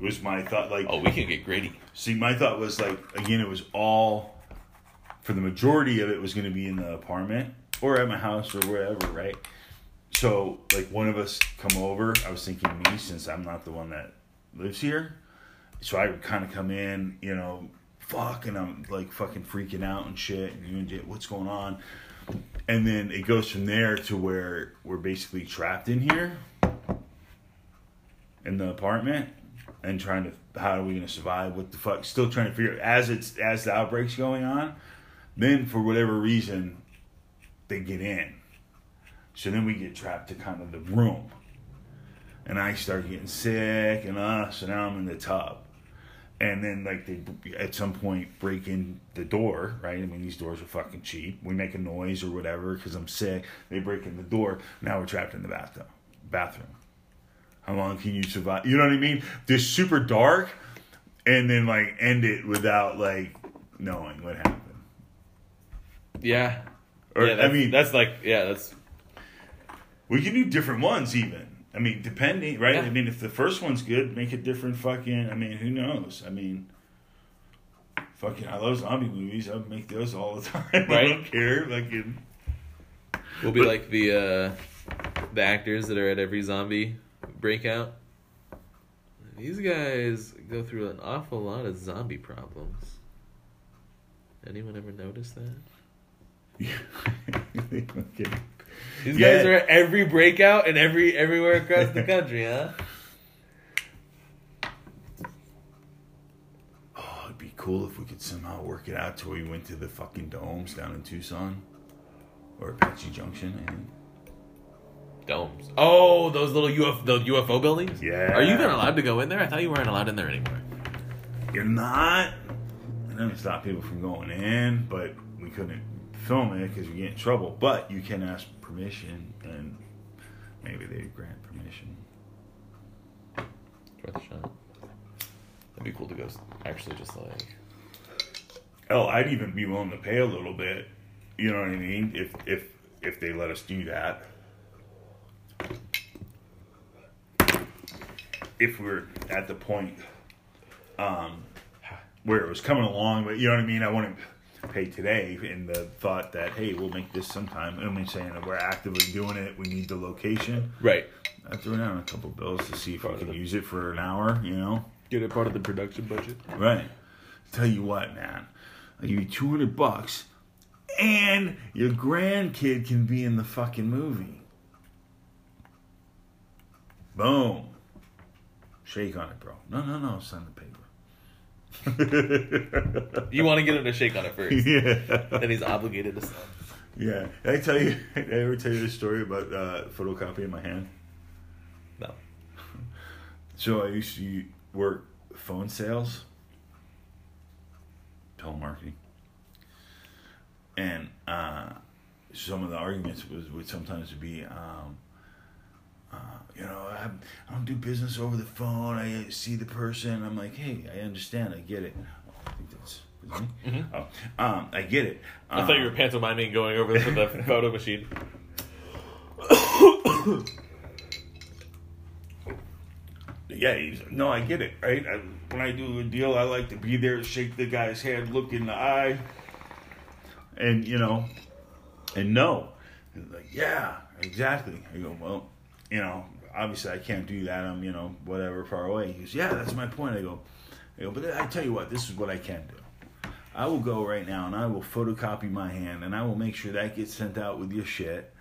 Was my thought like? Oh, we can get gritty. See, my thought was like again, it was all for the majority of it was to be in the apartment or at my house or wherever, right? So, like, one of us come over. I was thinking me since I'm not the one that lives here. So I would kind of come in, you know, fuck, and I'm like fucking freaking out and shit. And you what's going on? And then it goes from there to where we're basically trapped in here in the apartment and trying to how are we to survive what the fuck still trying to figure as it's as the outbreak's going on then for whatever reason they get in so then we get trapped to kind of the room and i start getting sick and uh so now i'm in the tub and then like they at some point break in the door right i mean these doors are fucking cheap we make a noise or whatever because i'm sick they break in the door now we're trapped in the bathtub bathroom how long can you survive? You know what I mean? This super dark, and then like end it without like knowing what happened. Yeah. Or yeah, I mean, that's like yeah, that's we can do different ones even. I mean, depending, right? Yeah. I mean, if the first one's good, make a different fucking. I mean, who knows? I mean, fucking, I love zombie movies. I make those all the time. I don't care. Fucking, We'll be But- like the uh, the actors that are at every zombie breakout. These guys go through an awful lot of zombie problems. Anyone ever notice that? Yeah. okay. These Yeah. guys are at every breakout and every everywhere across the country, huh? Oh, it'd be cool if we could somehow work it out to where we went to the fucking domes down in Tucson or Apache Junction. I think. Domes. Oh, those little UFO, the UFO buildings. Yeah. Are you even allowed to go in there? I thought you weren't allowed in there anymore. You're not. It doesn't stop people from going in, but we couldn't film it because you get in trouble. But you can ask permission, and maybe they grant permission. Worth a shot. That'd be cool to go. Actually, just like Oh, I'd even be willing to pay a little bit. You know what I mean? If if if they let us do that. If we're at the point um, where it was coming along, but you know what I mean? I wouldn't pay today in the thought that hey, we'll make this sometime. I mean, saying that we're actively doing it, we need the location. right. I threw down a couple bills to see if we Part of can the- use it for an hour. You know. Get it part of the production budget. Right. Tell you what, man. I'll give you 200 bucks and your grandkid can be in the fucking movie. Boom. Shake on it, bro. No, no, no. Sign the paper. You want to get him to shake on it first, yeah. then he's obligated to sign. Yeah. Did I tell you, did I ever tell you the story about uh, photocopying my hand? No. So I used to work phone sales, telemarketing, and uh, some of the arguments was would sometimes be, um, uh, you know, I, I don't do business over the phone. I see the person. I'm like, hey, I understand. I get it. Oh, I think that's. me? Oh, um, I get it. Mm-hmm. I thought you were Um, pantomiming going over to the photo machine. Yeah, he's, no, I get it, right? I, when I do a deal, I like to be there, shake the guy's hand, look in the eye, and you know, and no, He's like, yeah, exactly. I go, well, you know, obviously I can't do that. I'm, you know, whatever, far away. He goes, yeah, that's my point. I go, I go, but I tell you what, this is what I can do. I will go right now and I will photocopy my hand and I will make sure that gets sent out with your shit.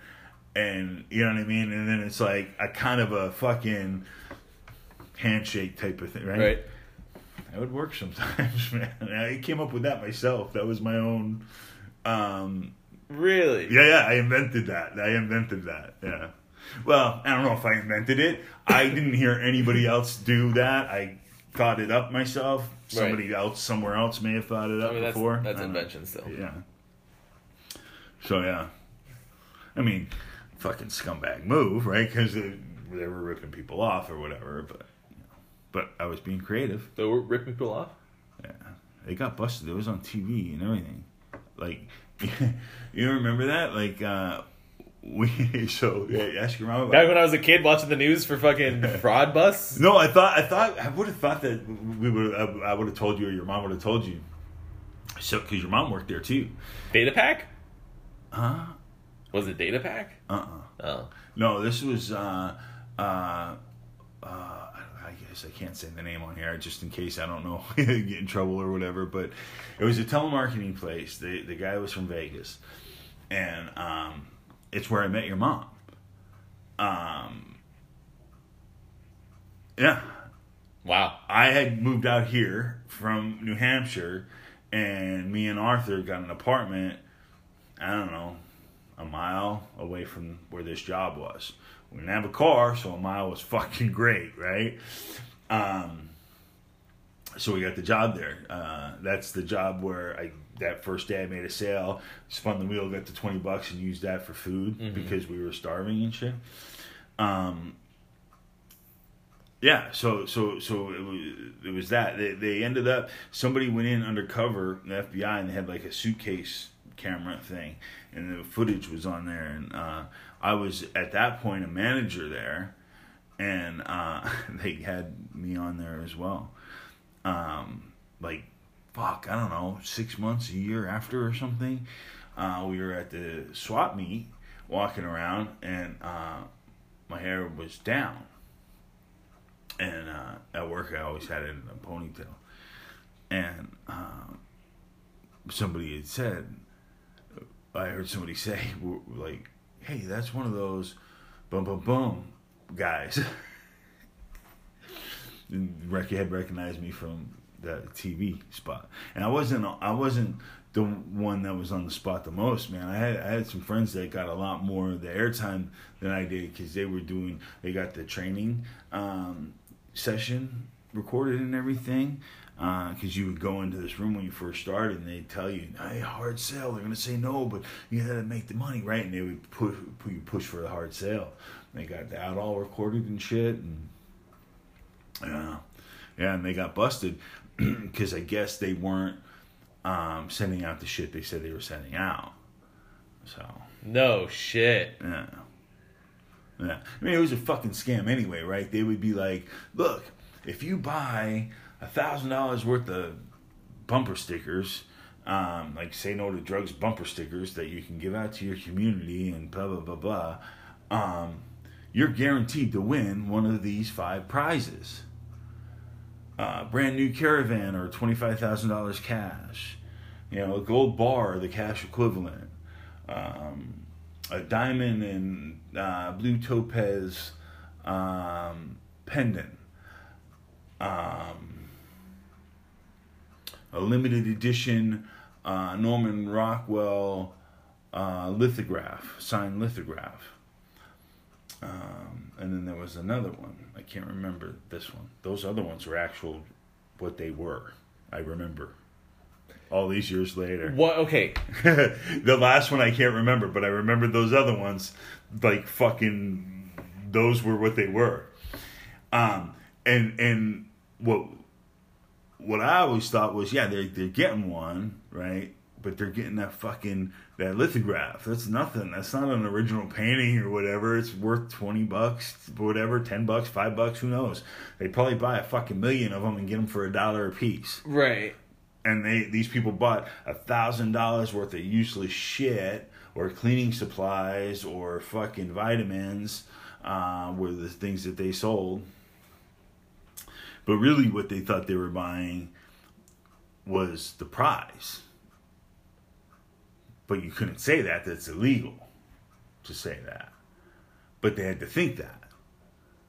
And you know what I mean? And then it's like a kind of a fucking handshake type of thing, right? Right. That would work sometimes, man. I came up with that myself. That was my own. Um, Really? yeah, yeah. I invented that. I invented that. Yeah. Well, I don't know if I invented it. I didn't hear anybody else do that. I thought it up myself. Somebody else somewhere else may have thought it I up mean, that's, before. that's I don't know. invention still. Yeah. So yeah, I mean, fucking scumbag move, right? Because they, they were ripping people off or whatever. But, you know, but I was being creative. So we're ripping people off? Yeah, they got busted. It was on TV and everything. Like, you remember that? Like, uh, we so yeah, ask your mom about. Back when I was a kid watching the news for fucking fraud busts? No, I thought I thought I would have thought that we would I, would have told you or your mom would have told you. So, because your mom worked there too. Data pack? Huh? Was it data pack? Uh uh Oh. No, this was. Uh, uh, uh, I guess I can't say the name on here just in case I don't know get in trouble or whatever. But it was a telemarketing place. The the guy was from Vegas, and um, it's where I met your mom. Um, yeah, Wow. I had moved out here from New Hampshire, and me and Arthur got an apartment. I don't know, a mile away from where this job was. We didn't have a car, so a mile was fucking great, right? Um, so we got the job there. Uh, that's the job where I that first day I made a sale, spun the wheel, got the twenty bucks, and used that for food because we were starving and shit. Um, yeah, so so so it was, it was that they they ended up somebody went in undercover the FBI and they had like a suitcase camera thing and the footage was on there and uh, I was at that point a manager there and uh, they had me on there as well. Um, like, fuck, I don't know, six months, a year after or something. Uh, we were at the swap meet, walking around, and uh, my hair was down. And uh, at work, I always had it in a ponytail. And uh, somebody had said, I heard somebody say, like, hey, that's one of those boom, boom, boom guys. Ricky had recognized me from the TV spot, and I wasn't. I wasn't the one that was on the spot the most, man. I had I had some friends that got a lot more of the airtime than I did because they were doing. They got the training um, session recorded and everything. Because uh, you would go into this room when you first started, and they'd tell you, "Hey, hard sale." They're gonna say no, but you got to make the money, right? And they would push, you push for the hard sale. They got that all recorded and shit, and yeah, yeah, and they got busted because I guess they weren't um, sending out the shit they said they were sending out. So no shit. Yeah. Yeah. I mean, it was a fucking scam anyway, right? They would be like, look, if you buy a thousand dollars worth of bumper stickers, um, like say no to drugs bumper stickers that you can give out to your community and blah blah blah blah, um, you're guaranteed to win one of these five prizes. Brand new caravan or twenty five thousand dollars cash, you know, a gold bar, the cash equivalent, um, a diamond and uh, blue topaz um, pendant, um, a limited edition uh, Norman Rockwell uh, lithograph, signed lithograph. Um, and then there was another one. I can't remember this one. Those other ones were actual what they were. I remember all these years later. What? Okay. the last one I can't remember, but I remember those other ones. Like fucking, those were what they were. Um, and and what what I always thought was, yeah, they're they're getting one right, but they're getting that fucking that lithograph. That's nothing. That's not an original painting or whatever. It's worth twenty bucks, whatever, ten bucks, five bucks, who knows? They probably buy a fucking million of them and get them for a dollar a piece. Right and they these people bought a thousand dollars worth of useless shit or cleaning supplies or fucking vitamins uh, were the things that they sold. But really, what they thought they were buying was the prize. But you couldn't say that, that's illegal to say that. But they had to think that.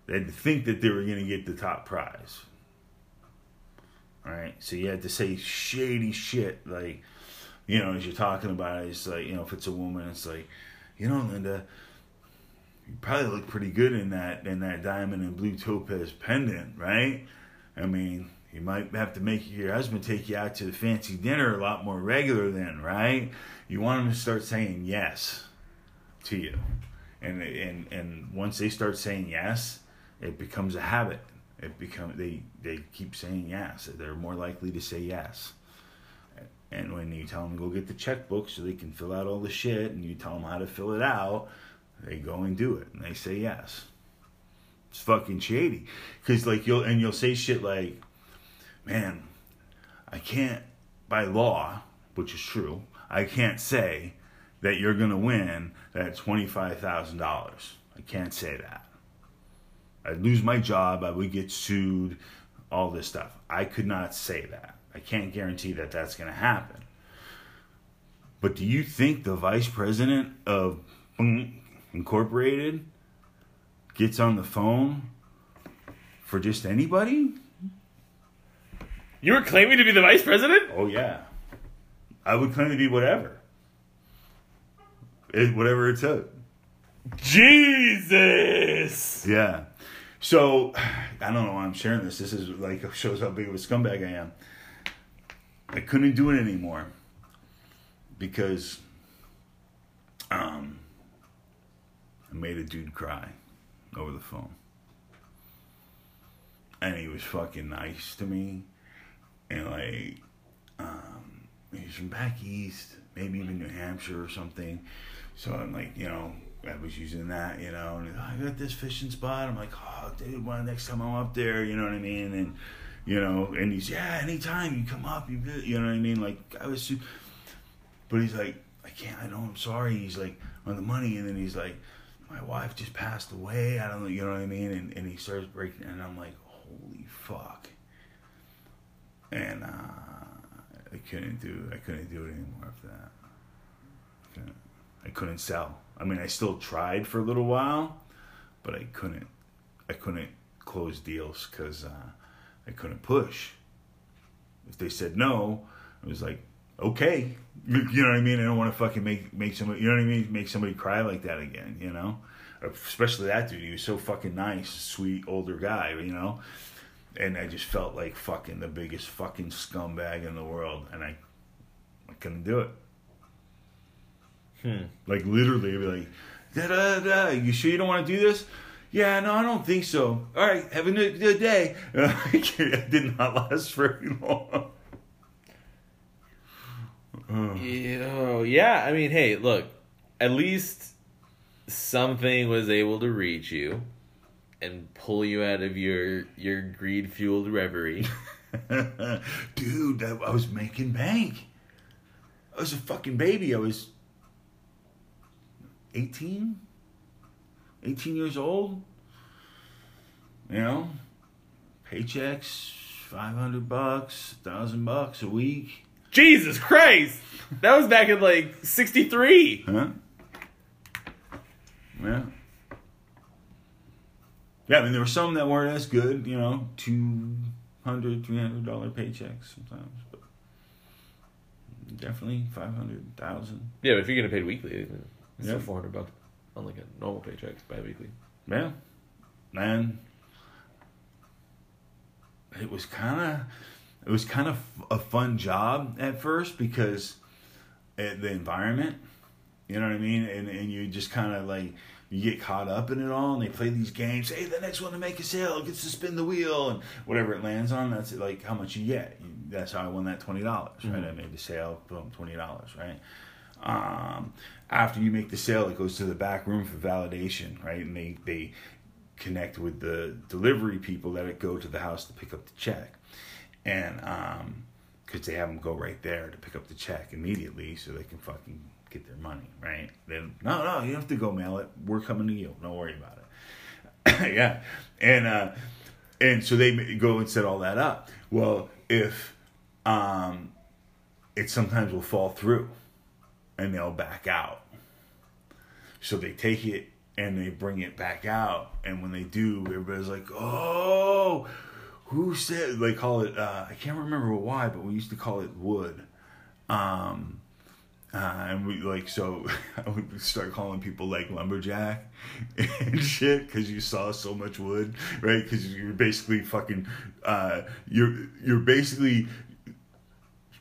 They had to think that they were going to get the top prize. All right, so you had to say shady shit like, you know, as you're talking about it, it's like, you know, if it's a woman, it's like, you know, Linda, you probably look pretty good in that in that diamond and blue topaz pendant, right? I mean, you might have to make your husband take you out to the fancy dinner a lot more regular then, right? You want him to start saying yes to you. And and and once they start saying yes, it becomes a habit it become they they keep saying yes. They're more likely to say yes. And when you tell them go get the checkbook so they can fill out all the shit, and you tell them how to fill it out, they go and do it, and they say yes. It's fucking shady, cause like you'll and you'll say shit like, "Man, I can't by law, which is true, I can't say that you're gonna win that twenty five thousand dollars. I can't say that." I'd lose my job. I would get sued. All this stuff. I could not say that. I can't guarantee that that's going to happen. But do you think the vice president of Incorporated gets on the phone for just anybody? You were claiming to be the vice president? Oh yeah, I would claim to be whatever, it, whatever it took. Jesus. Yeah. So I don't know why I'm sharing this. This is like shows how big of a scumbag I am. I couldn't do it anymore because um, I made a dude cry over the phone. And he was fucking nice to me. And like, um, he's from back east, maybe even New Hampshire or something. So I'm like, you know, I was using that, you know, and I got this fishing spot. I'm like, oh, dude, when next time I'm up there, you know what I mean? And you know, and he's yeah, anytime you come up, you you know what I mean? Like I was, but he's like, I can't, I know, I'm sorry. He's like on the money, and then he's like, my wife just passed away. I don't know, you know what I mean? And and he starts breaking, and I'm like, holy fuck. And uh, I couldn't do, I couldn't do it anymore after that. I couldn't, I couldn't sell. I mean, I still tried for a little while, but I couldn't. I couldn't close deals because uh, I couldn't push. If they said no, I was like, okay, you, know what I mean. I don't want to fucking make make somebody, you know what I mean, make somebody cry like that again. You know, especially that dude. He was so fucking nice, sweet older guy. You know, and I just felt like fucking the biggest fucking scumbag in the world, and I, I couldn't do it. Hmm. Like literally, I'd be like, da da da. You sure you don't want to do this? Yeah, no, I don't think so. All right, have a good day. it did not last very long. Oh, yeah. I mean, hey, look. At least something was able to reach you and pull you out of your your greed fueled reverie. Dude, I, I was making bank. I was a fucking baby. I was 18, 18 years old. You know, paychecks, 500 bucks, 1000 bucks a week. Jesus Christ! That was back in like 63. Huh? Yeah. Yeah, I mean, there were some that weren't as good, you know, $200, $300 paychecks sometimes. But definitely 500000 Yeah, but if you're getting paid weekly, it's Yeah. still 400 bucks on like a normal paycheck bi weekly. Yeah. Man. It was kind of it was kind of a fun job at first because the environment, you know what I mean? And and you just kind of like you get caught up in it all and they play these games. Hey, the next one to make a sale gets to spin the wheel and whatever it lands on, that's like how much you get. That's how I won that $20, right? I made the sale, boom, $20, right? Um, after you make the sale, it goes to the back room for validation, right? And they, they connect with the delivery people that go to the house to pick up the check. And um 'cause because they have them go right there to pick up the check immediately so they can fucking get their money, right? Then, no, no, you have to go mail it. We're coming to you. Don't worry about it. yeah. And, uh, and so they go and set all that up. Well, if, um, it sometimes will fall through and they'll back out. So they take it and they bring it back out. And when they do, everybody's like, oh, who said, they call it, uh, I can't remember why, but we used to call it wood. Um, uh, and we like, so I would start calling people like lumberjack and shit because you saw so much wood, right? Because you're basically fucking, uh, you're, you're basically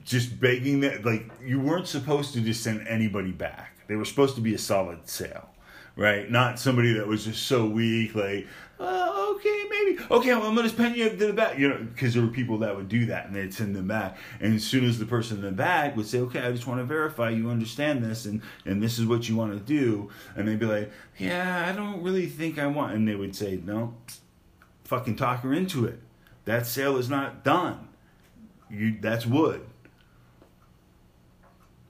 just begging that like you weren't supposed to just send anybody back. They were supposed to be a solid sale, right? Not somebody that was just so weak, like, oh, okay, maybe, okay, well, I'm gonna pen you to the back, you know, because there were people that would do that and they'd send them back. And as soon as the person in the back would say, okay, I just want to verify you understand this and and this is what you want to do, and they'd be like, yeah, I don't really think I want, and they would say, no, fucking talk her into it. That sale is not done. You that's wood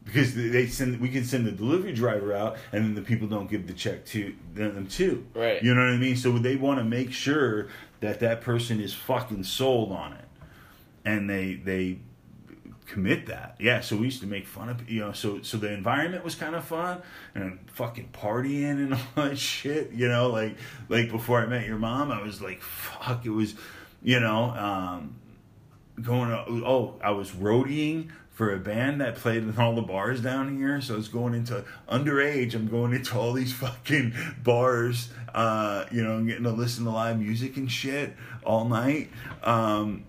because they send we can send the delivery driver out and then the people don't give the check to them too. Right. you know what i mean? So they want to make sure that that person is fucking sold on it. And they they commit that. Yeah so we used to make fun of you know so so the environment was kind of fun and fucking partying and all that shit you know? Like like before i met your mom i was like fuck it was you know um going to, oh i was roadieing for a band that played in all the bars down here. So i was going into underage. I'm going into all these fucking bars uh you know getting to listen to live music and shit all night. Um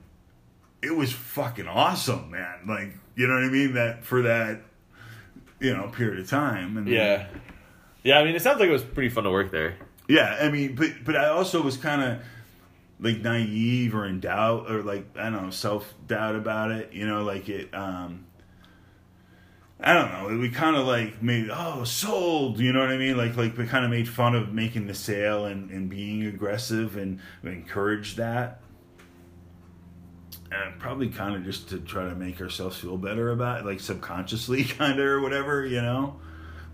it was fucking awesome man. Like you know what i mean? That for that you know period of time. And Yeah. Yeah, I mean, it sounds like it was pretty fun to work there. yeah i mean but but i also was kind of like naive or in doubt or like i don't know self doubt about it you know like it um I don't know. We kind of like made oh sold. You know what I mean? Like like we kind of made fun of making the sale and and being aggressive and encouraged that. And probably kind of just to try to make ourselves feel better about it, like subconsciously, kind of or whatever, you know.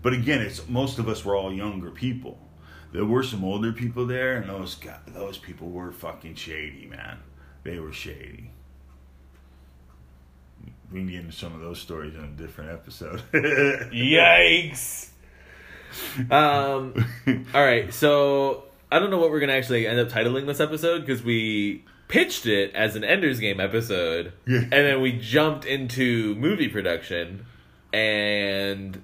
But again, it's most of us were all younger people. There were some older people there, and those guys, those people were fucking shady, man. They were shady. We can get into some of those stories in a different episode. Yikes. Um. all right. So I don't know what we're gonna actually end up titling this episode because we pitched it as an Ender's Game episode, Yeah. and then we jumped into movie production and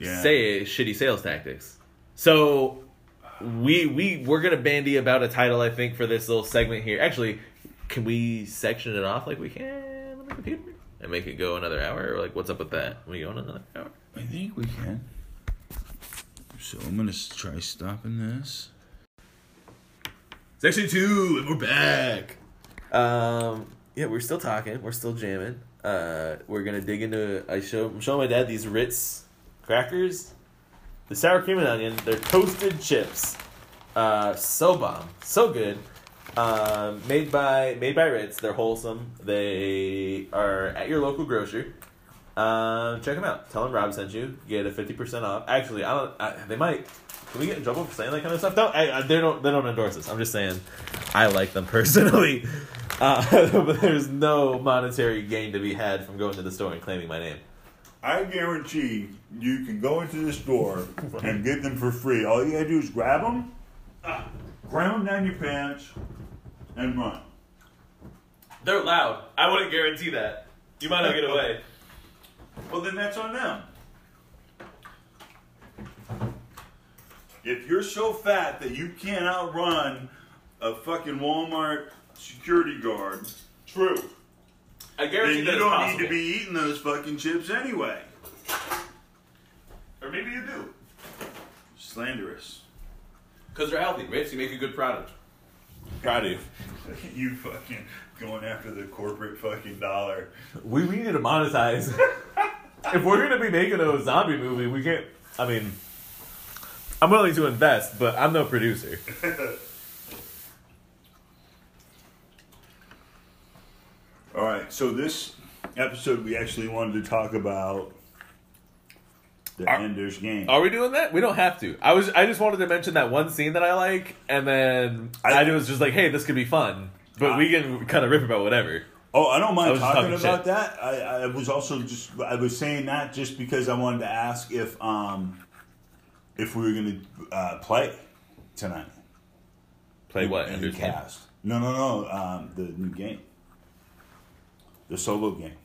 yeah. say shitty sales tactics. So we we we're gonna bandy about a title I think for this little segment here. Actually, can we section it off like we can on the computer and make it go another hour? Or like, what's up with that? we go on another hour? I think we can. So I'm gonna try stopping this. Section two, and we're back. Um, yeah, we're still talking. We're still jamming. Uh, we're gonna dig into. I show. I'm showing my dad these Ritz crackers. The sour cream and onion. They're toasted chips. Uh, so bomb, so good. Um, made by made by Ritz. They're wholesome. They are at your local grocery. Um, check them out. Tell them Rob sent you. Get a fifty percent off. Actually, I don't. I, they might. Can we get in trouble for saying that kind of stuff? No, I, I, they don't. They don't endorse us. I'm just saying, I like them personally. Uh, but there's no monetary gain to be had from going to the store and claiming my name. I guarantee you can go into the store and get them for free. All you gotta do is grab them, them down your pants, and run. They're loud. I wouldn't guarantee that. You might not get away. Well, then that's on them. If you're so fat that you can't outrun a fucking Walmart security guard, true. I Then you don't possible. need to be eating those fucking chips anyway. or maybe you do. Slanderous. Because they're healthy, Rich. You make a good product. Proud of you. you fucking going after the corporate fucking dollar. We, we need to monetize. if we're gonna be making a zombie movie, we can't. I mean, I'm willing to invest, but I'm no producer. All right, so this episode we actually wanted to talk about the Are- Ender's Game. Are we doing that? We don't have to. I was. I just wanted to mention that one scene that I like, and then I, I- was just like, "Hey, this could be fun," but we can kind of rip about whatever. Oh, I don't mind just talking, talking about shit. that. I, I was also just I was saying that just because I wanted to ask if um if we were gonna uh, play tonight. Play what? Ender's the Game? cast. No, no, no. Um, the new game, the solo game.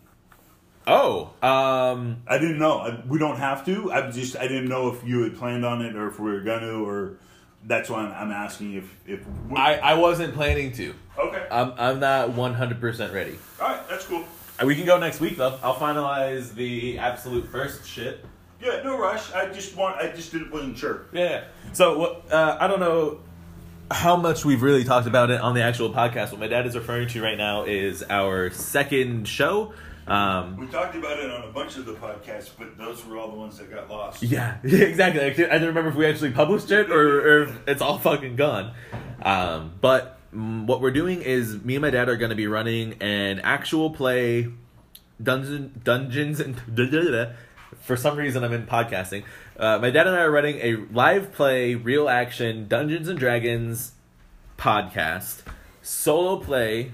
Oh, um, I didn't know. I, we don't have to. I just I didn't know if you had planned on it or if we were gonna or that's why I'm, I'm asking if if I I wasn't planning to. okay. I'm I'm not 100 percent ready. All right, that's cool. Uh, We can go next week though. I'll finalize the absolute first shit. Yeah, no rush. I just want. I just didn't wasn't sure. Yeah. So what? Uh, I don't know how much we've really talked about it on the actual podcast. What my dad is referring to right now is our second show. Um, We talked about it on a bunch of the podcasts, but those were all the ones that got lost. yeah, exactly. I don't remember if we actually published it or, or if it's all fucking gone. Um, but what we're doing is me and my dad are going to be running an actual play dungeon dungeons and for some reason I'm in podcasting. Uh, my dad and I are running a live play, real action Dungeons and Dragons podcast, solo play,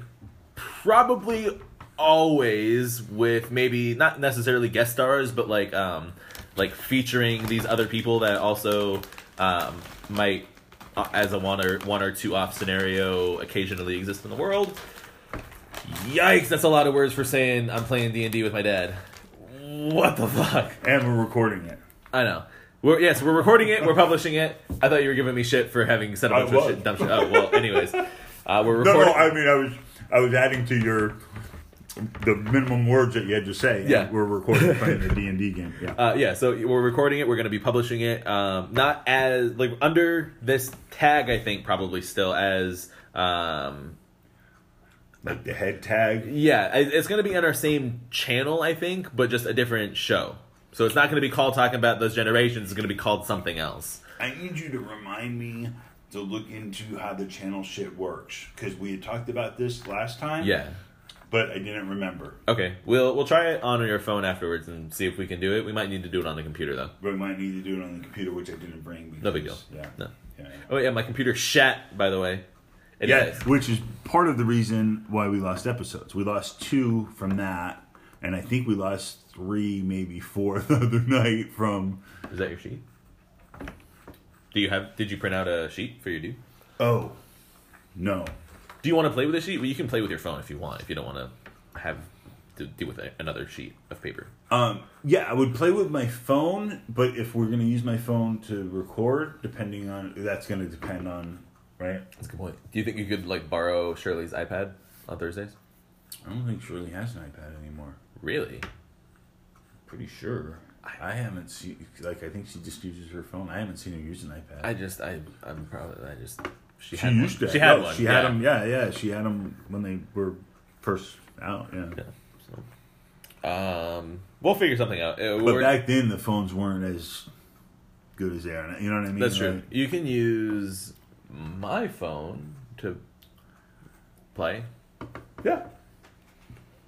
probably always with maybe not necessarily guest stars, but like um like featuring these other people that also um might uh, as a one or one or two off scenario occasionally exist in the world. Yikes! That's a lot of words for saying I'm playing D and D with my dad. What the fuck? And we're recording it. I know. We're yes, we're recording it. We're publishing it. I thought you were giving me shit for having said a I bunch of was. shit, dumb shit. Oh well. Anyways, uh, we're No, recording. no. I mean, I was I was adding to your the minimum words that you had to say. and Yeah. we're recording playing the D and D game. Yeah. Uh, yeah, so we're recording it. We're going to be publishing it. Um, not as like under this tag, I think probably still as um, like the head tag. Yeah, it- it's going to be on our same channel, I think, but just a different show. So it's not going to be called talking about those generations. It's going to be called something else. I need you to remind me to look into how the channel shit works because we had talked about this last time. Yeah. but I didn't remember. Okay, we'll we'll try it on your phone afterwards and see if we can do it. We might need to do it on the computer though. But we might need to do it on the computer, which I didn't bring. No big deal. Yeah. No. Yeah. Oh yeah, my computer shat. By the way, it yeah, is. which is part of the reason why we lost episodes. We lost two from that, and I think we lost three, maybe four the other night from. Is that your sheet? Do you have? Did you print out a sheet for your dude? Oh, no. Do you want to play with a sheet? Well, you can play with your phone if you want. If you don't want to have to deal with a, another sheet of paper. Um, yeah, I would play with my phone, but if we're gonna use my phone to record, depending on that's gonna depend on, right? That's a good point. Do you think you could like borrow Shirley's iPad on Thursdays? I don't think Shirley has an iPad anymore. Really? Pretty sure. I haven't seen like I think she just uses her phone. I haven't seen her use an iPad. I just I I'm probably I just she, she had used one. it. She had No, one. She yeah. had them. Yeah, yeah. She had them when they were first out. Yeah. Yeah. So, um, we'll figure something out. Uh, But back then, the phones weren't as good as they are. You know what I mean? that's true. Like, You can use my phone to play. yeah.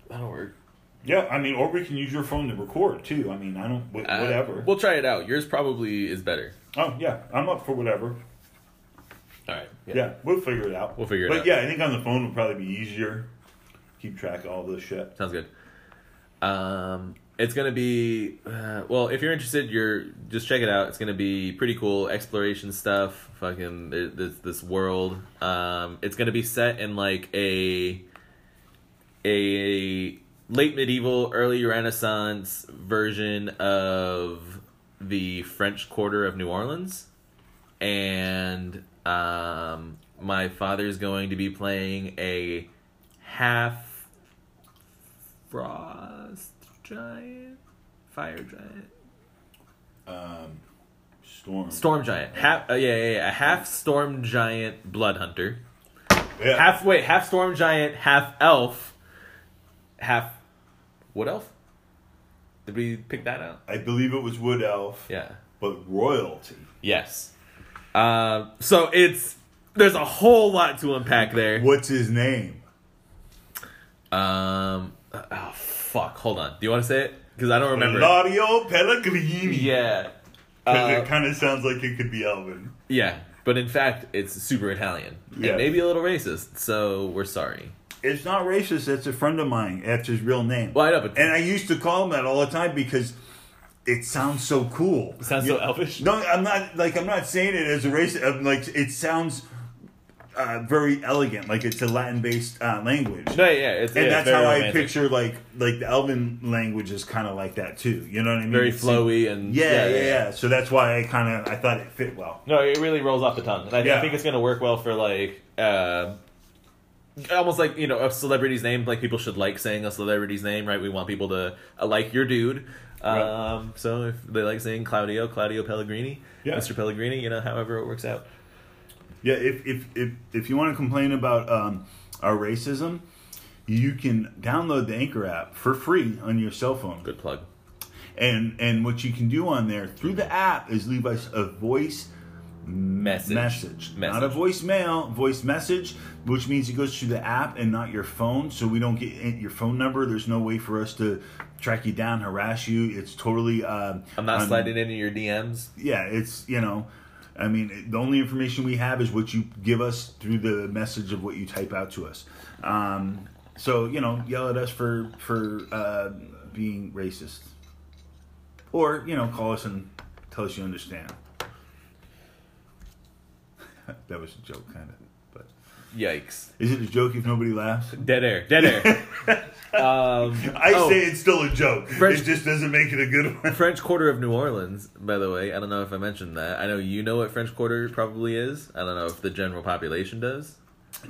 That'll work. Yeah, I mean, or we can use your phone to record too. I mean, I don't, wh- Uh, whatever. We'll try it out. Yours probably is better. oh yeah, I'm up for whatever. All right. Yeah, we'll figure it out. We'll figure it but out. But yeah, I think on the phone would probably be easier. Keep track of all this shit. Sounds good. Um, it's gonna be uh, well. If you're interested, you're just check it out. It's gonna be pretty cool exploration stuff. Fucking this this world. Um, it's gonna be set in like a a late medieval, early Renaissance version of the French Quarter of New Orleans, and um, my father's going to be playing a half frost giant, fire giant, Um, storm. storm giant. Half, uh, yeah, yeah, yeah, a half storm giant blood hunter. Yeah. Half wait, half storm giant, half elf, half wood elf. Did we pick that out? I believe it was Wood Elf, Yeah. but royalty. Yes. Uh, so it's there's a whole lot to unpack there. What's his name? Um. Oh fuck! Hold on. Do you want to say it? Because I don't remember. Claudio Pellegrini. Yeah. 'Cause Uh, it kind of sounds like it could be Elvin. Yeah, but in fact, it's super Italian Yeah. and maybe a little racist. So we're sorry. It's not racist. That's a friend of mine. That's his real name. Well, I know, but And I used to call him that all the time because it sounds so cool. it sounds You- so elfish. No, I'm not like I'm not saying it as a racist. I'm like it sounds uh, very elegant, like it's a Latin-based uh, language. No, yeah, it's and yeah, that's how I picture like like the Elven language is kind of like that too. You know what I mean? very It's- flowy and Yeah, yeah, yeah, So that's why I kind of I thought it fit well. No, it really rolls off the tongue, and I, I think it's gonna work well for like. Uh, Almost like you know a celebrity's name, like people should like saying a celebrity's name, right? We want people to uh, like your dude. Right. Um, so if they like saying Claudio, Claudio Pellegrini, Yeah. Mr. Pellegrini, you know, however it works out. Yeah, if if if, if you want to complain about um, our racism, you can download the Anchor app for free on your cell phone. Good plug. And and what you can do on there through the app is leave us a voice Message. message, Message. not a voicemail, voice message, which means it goes through the app and not your phone. So we don't get your phone number. There's no way for us to track you down, harass you. It's totally. Um, I'm not un- sliding into your DMs. Yeah, it's you know. I mean, the only information we have is what you give us through the message of what you type out to us. Um, so you know, yell at us for for uh, being racist, or you know, call us and tell us you understand. that was a joke, kind of. But Yikes! is it a joke if nobody laughs? Dead air. Dead air. um, I oh, say it's still a joke. French- it just doesn't make it a good one. French Quarter of New Orleans. By the way, I don't know if I mentioned that. I know you know what French Quarter probably is. I don't know if the general population does.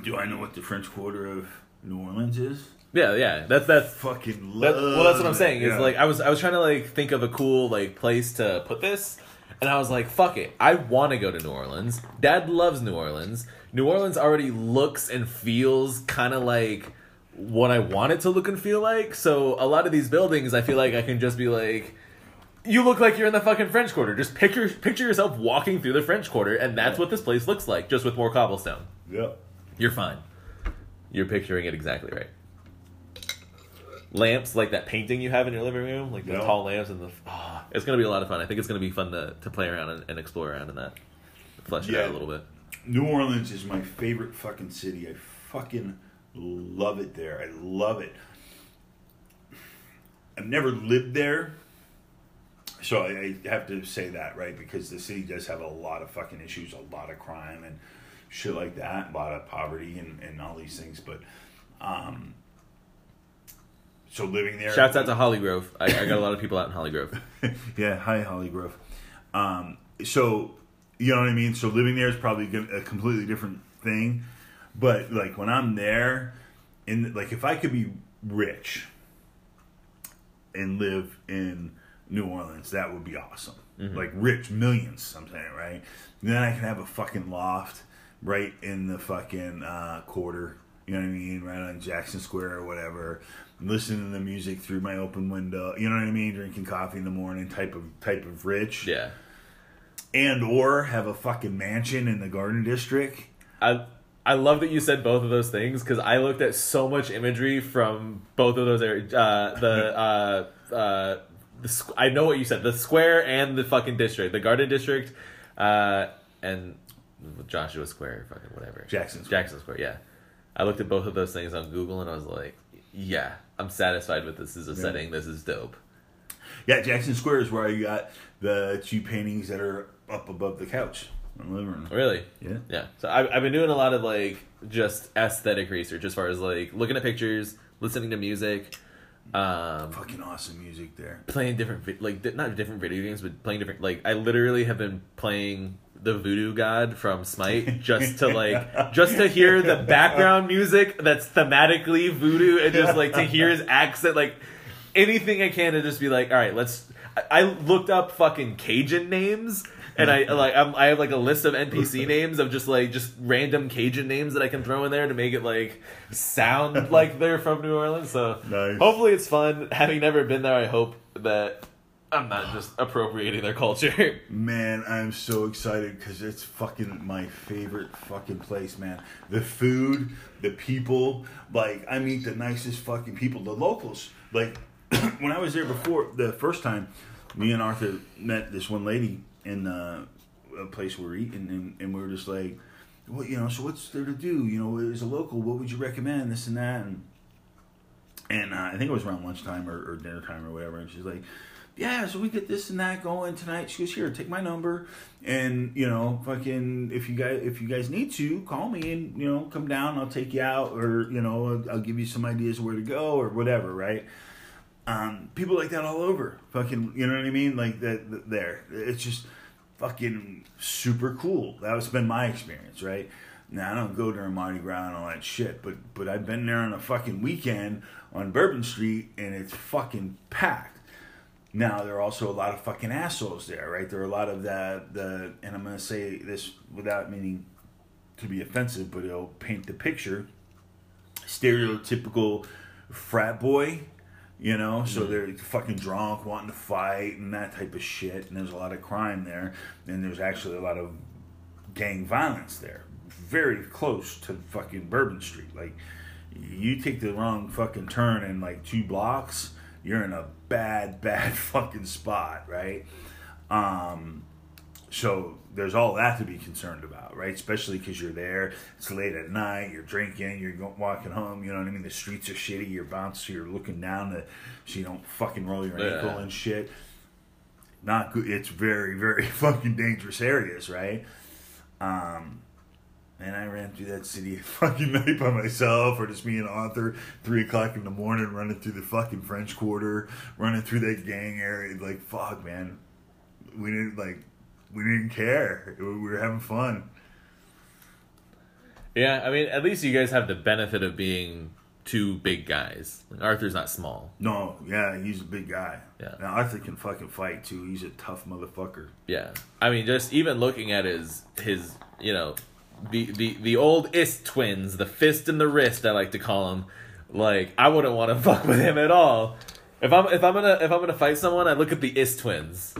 Do I know what the French Quarter of New Orleans is? Yeah, yeah. That's that's Fucking That, well, that's what I'm saying. Is Yeah. like I was I was trying to like think of a cool like place to put this, and I was like, fuck it, I want to go to New Orleans. Dad loves New Orleans. New Orleans already looks and feels kind of like what I want it to look and feel like. So a lot of these buildings, I feel like I can just be like, you look like you're in the fucking French Quarter. Just picture picture yourself walking through the French Quarter, and that's what this place looks like, just with more cobblestone. Yep. You're fine. You're picturing it exactly right. Lamps like that painting you have in your living room, like the Yeah. tall lamps and the. ah, it's gonna be a lot of fun. I think it's gonna be fun to, to play around and, and explore around in that, flesh it out a little bit. New Orleans is my favorite fucking city. I fucking love it there. I love it. I've never lived there. So I, I have to say that, right? Because the city does have a lot of fucking issues, a lot of crime and shit like that, a lot of poverty and, and all these things. But um so living there Shouts out to Holly Grove. I, I got a lot of people out in Holly Grove. yeah, hi Holly Grove. Um, so you know what I mean. So living there is probably a completely different thing. But like when I'm there, in like if I could be rich and live in New Orleans, that would be awesome. Like rich millions, I'm saying, right? And then I can have a fucking loft right in the fucking uh, quarter. You know what I mean? Right on Jackson Square or whatever. Listening to the music through my open window. You know what I mean? Drinking coffee in the morning, type of type of rich. Yeah, And or have a fucking mansion in the Garden District. I I love that you said both of those things because I looked at so much imagery from both of those areas. Uh, the uh, uh, the squ- I know what you said. The square and the fucking district, the Garden District, uh, and Joshua Square, fucking whatever. Jackson Square. Jackson Square. Yeah, I looked at both of those things on Google and I was like, yeah, I'm satisfied with this as a setting. This is dope. Yeah, Jackson Square is where I got the two paintings that are up above the couch living. Really? Yeah. Yeah. So I've, I've been doing a lot of like just aesthetic research as far as like looking at pictures, listening to music, um, Fucking awesome music there. playing different like not different video games, but playing different like I literally have been playing the Voodoo God from Smite just to like just to hear the background music that's thematically voodoo and just like to hear his accent like anything I can to just be like all right let's I, I looked up fucking Cajun names and I like I'm, I have like a list of NPC names of just like just random Cajun names that I can throw in there to make it like sound like they're from New Orleans. So Nice. hopefully it's fun. Having never been there, I hope that I'm not just appropriating their culture. Man, I'm so excited because it's fucking my favorite fucking place, man. The food, the people, like I meet the nicest fucking people, the locals. Like when I was there before the first time, me and Arthur met this one lady in uh, a place we were eating, and, and we were just like, "What you know? So what's there to do? You know, as a local, what would you recommend? This and that." And and uh, I think it was around lunchtime or, or dinner time or whatever. And she's like, "Yeah, so we get this and that going tonight." She goes, "Here, take my number, and you know, fucking, if you guys if you guys need to, call me and you know, come down. I'll take you out, or you know, I'll, I'll give you some ideas where to go or whatever, right?" Um, people like that all over, fucking, you know what I mean? Like that, that there, it's just fucking super cool. That was been my experience, right? Now I don't go during Mardi Gras and all that shit, but but I've been there on a fucking weekend on Bourbon Street and it's fucking packed. Now there are also a lot of fucking assholes there, right? There are a lot of the the, and I'm gonna say this without meaning to be offensive, but it'll paint the picture. Stereotypical frat boy, you know. So mm-hmm. they're fucking drunk, wanting to fight, and that type of shit. And there's a lot of crime there, and there's actually a lot of gang violence there. Very close to fucking Bourbon Street. Like, you take the wrong fucking turn in like two blocks, you're in a bad, bad fucking spot, right? Um, so there's all that to be concerned about, right? Especially because you're there, it's late at night, you're drinking, you're walking home. You know what I mean? The streets are shitty. You're bouncing, you're looking down to, so you don't fucking roll your Yeah. ankle and shit. Not good. It's very, very fucking dangerous areas, right? Um, and I ran through that city fucking night by myself, or just me and Arthur, three o'clock in the morning, running through the fucking French Quarter, running through that gang area. Like, fuck, man. We didn't, like, we didn't care. We were having fun. Yeah, I mean, at least you guys have the benefit of being two big guys. Arthur's not small. No, yeah, he's a big guy. Yeah. Now, Arthur can fucking fight, too. He's a tough motherfucker. Yeah, I mean, just even looking at his his you know the the the old ist twins, the fist and the wrist, I like to call them. Like I wouldn't want to fuck with him at all. If I'm if I'm gonna if I'm gonna fight someone, I look at the ist twins.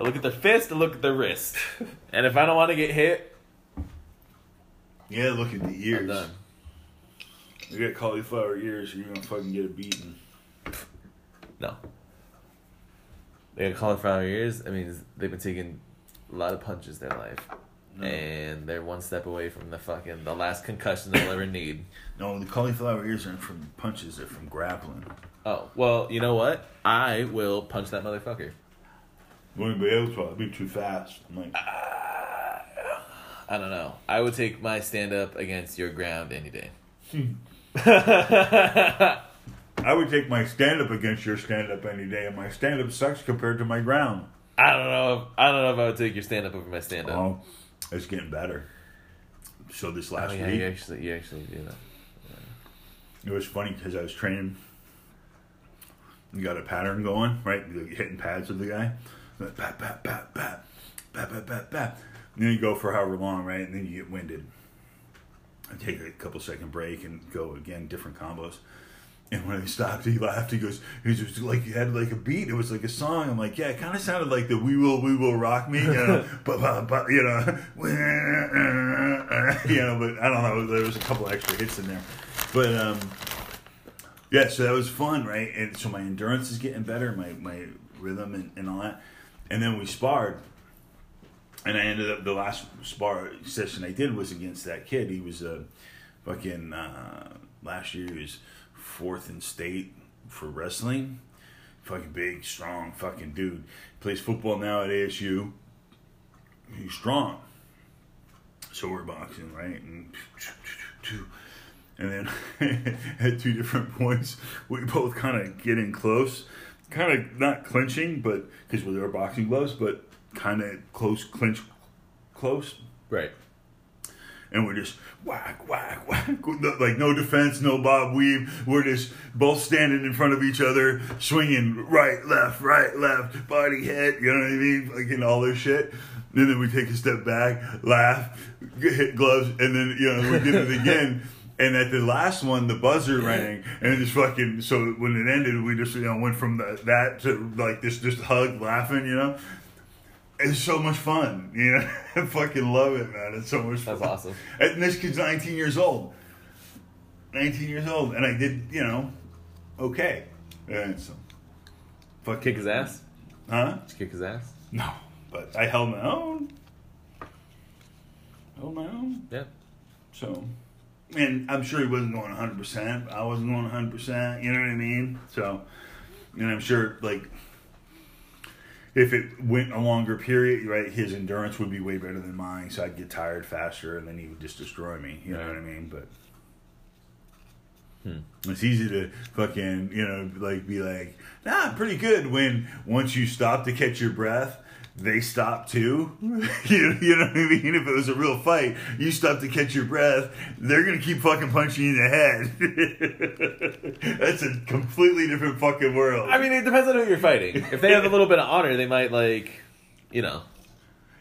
I look at the fist, I look at the wrist, and if I don't want to get hit, Yeah, look at the I'm ears. done. You got cauliflower ears, you're gonna fucking get a beating. No. They got cauliflower ears. I mean, they've been taking a lot of punches their life, No. and they're one step away from the fucking the last concussion they'll ever need. No, the cauliflower ears aren't from punches; they're from grappling. Oh well, you know what? I will punch that motherfucker. Anybody else will be too fast. I'm like, uh, I don't know. I would take my stand up against your ground any day. I would take my stand up against your stand up any day, and my stand up sucks compared to my ground. I don't know. If, I don't know if I would take your stand up over my stand up. Oh, it's getting better. So this Oh, last yeah, week, you actually, you actually do that. it was funny because I was training. You got a pattern going, right? You're hitting pads with the guy. Bat, bat, bat, bat, bat, bat, bat, bat, bat. And then you go for however long, right? And then you get winded. I take a couple second break and go again, different combos. And when I stopped, he laughed. He goes, "He was like he had like a beat. It was like a song." I'm like, "Yeah, it kind of sounded like the We Will, We Will Rock Me," you know, but, but, but you know, you know. But I don't know. There was a couple extra hits in there, but um, yeah. So that was fun, right? And so my endurance is getting better, my my rhythm and, and all that. And then we sparred, and I ended up the last spar session I did was against that kid. He was a fucking uh, last year. He was fourth in state for wrestling. Fucking big, strong, fucking dude. Plays football now at ASU. He's strong. So we're boxing, right? And and then at two different points, we both kind of get in close, kind of not clinching, but because we were boxing gloves, but kind of close clinch, close, Right. And we're just whack, whack, whack, like no defense, no bob weave. We're just both standing in front of each other, swinging right, left, right, left, body, head. You know what I mean? Like and all this shit. And then we take a step back, laugh, hit gloves, and then you know we did it again. And at the last one, the buzzer rang, and it just fucking. So when it ended, we just you know went from the, that to like this, just hug, laughing, you know. It's so much fun, you know. I fucking love it, man. It's so much fun. That's fun. awesome. And this kid's 19 years old. 19 years old, and I did, you know, okay. And so, fuck Kick his ass. huh? Just kick his ass. No, but I held my own. Held my own. Yeah. So, and I'm sure he wasn't going 100. percent I wasn't going 100. percent You know what I mean? So, and I'm sure like if it went a longer period, right, his endurance would be way better than mine. So I'd get tired faster, and then he would just destroy me. You know what I mean? But. Hmm. It's easy to fucking, you know, like be like, nah, I'm pretty good when once you stop to catch your breath, they stop too. you, you know what I mean? If it was a real fight, you stop to catch your breath, they're gonna keep fucking punching you in the head. That's a completely different fucking world. I mean, it depends on who you're fighting. If they have a little bit of honor, they might like, you know.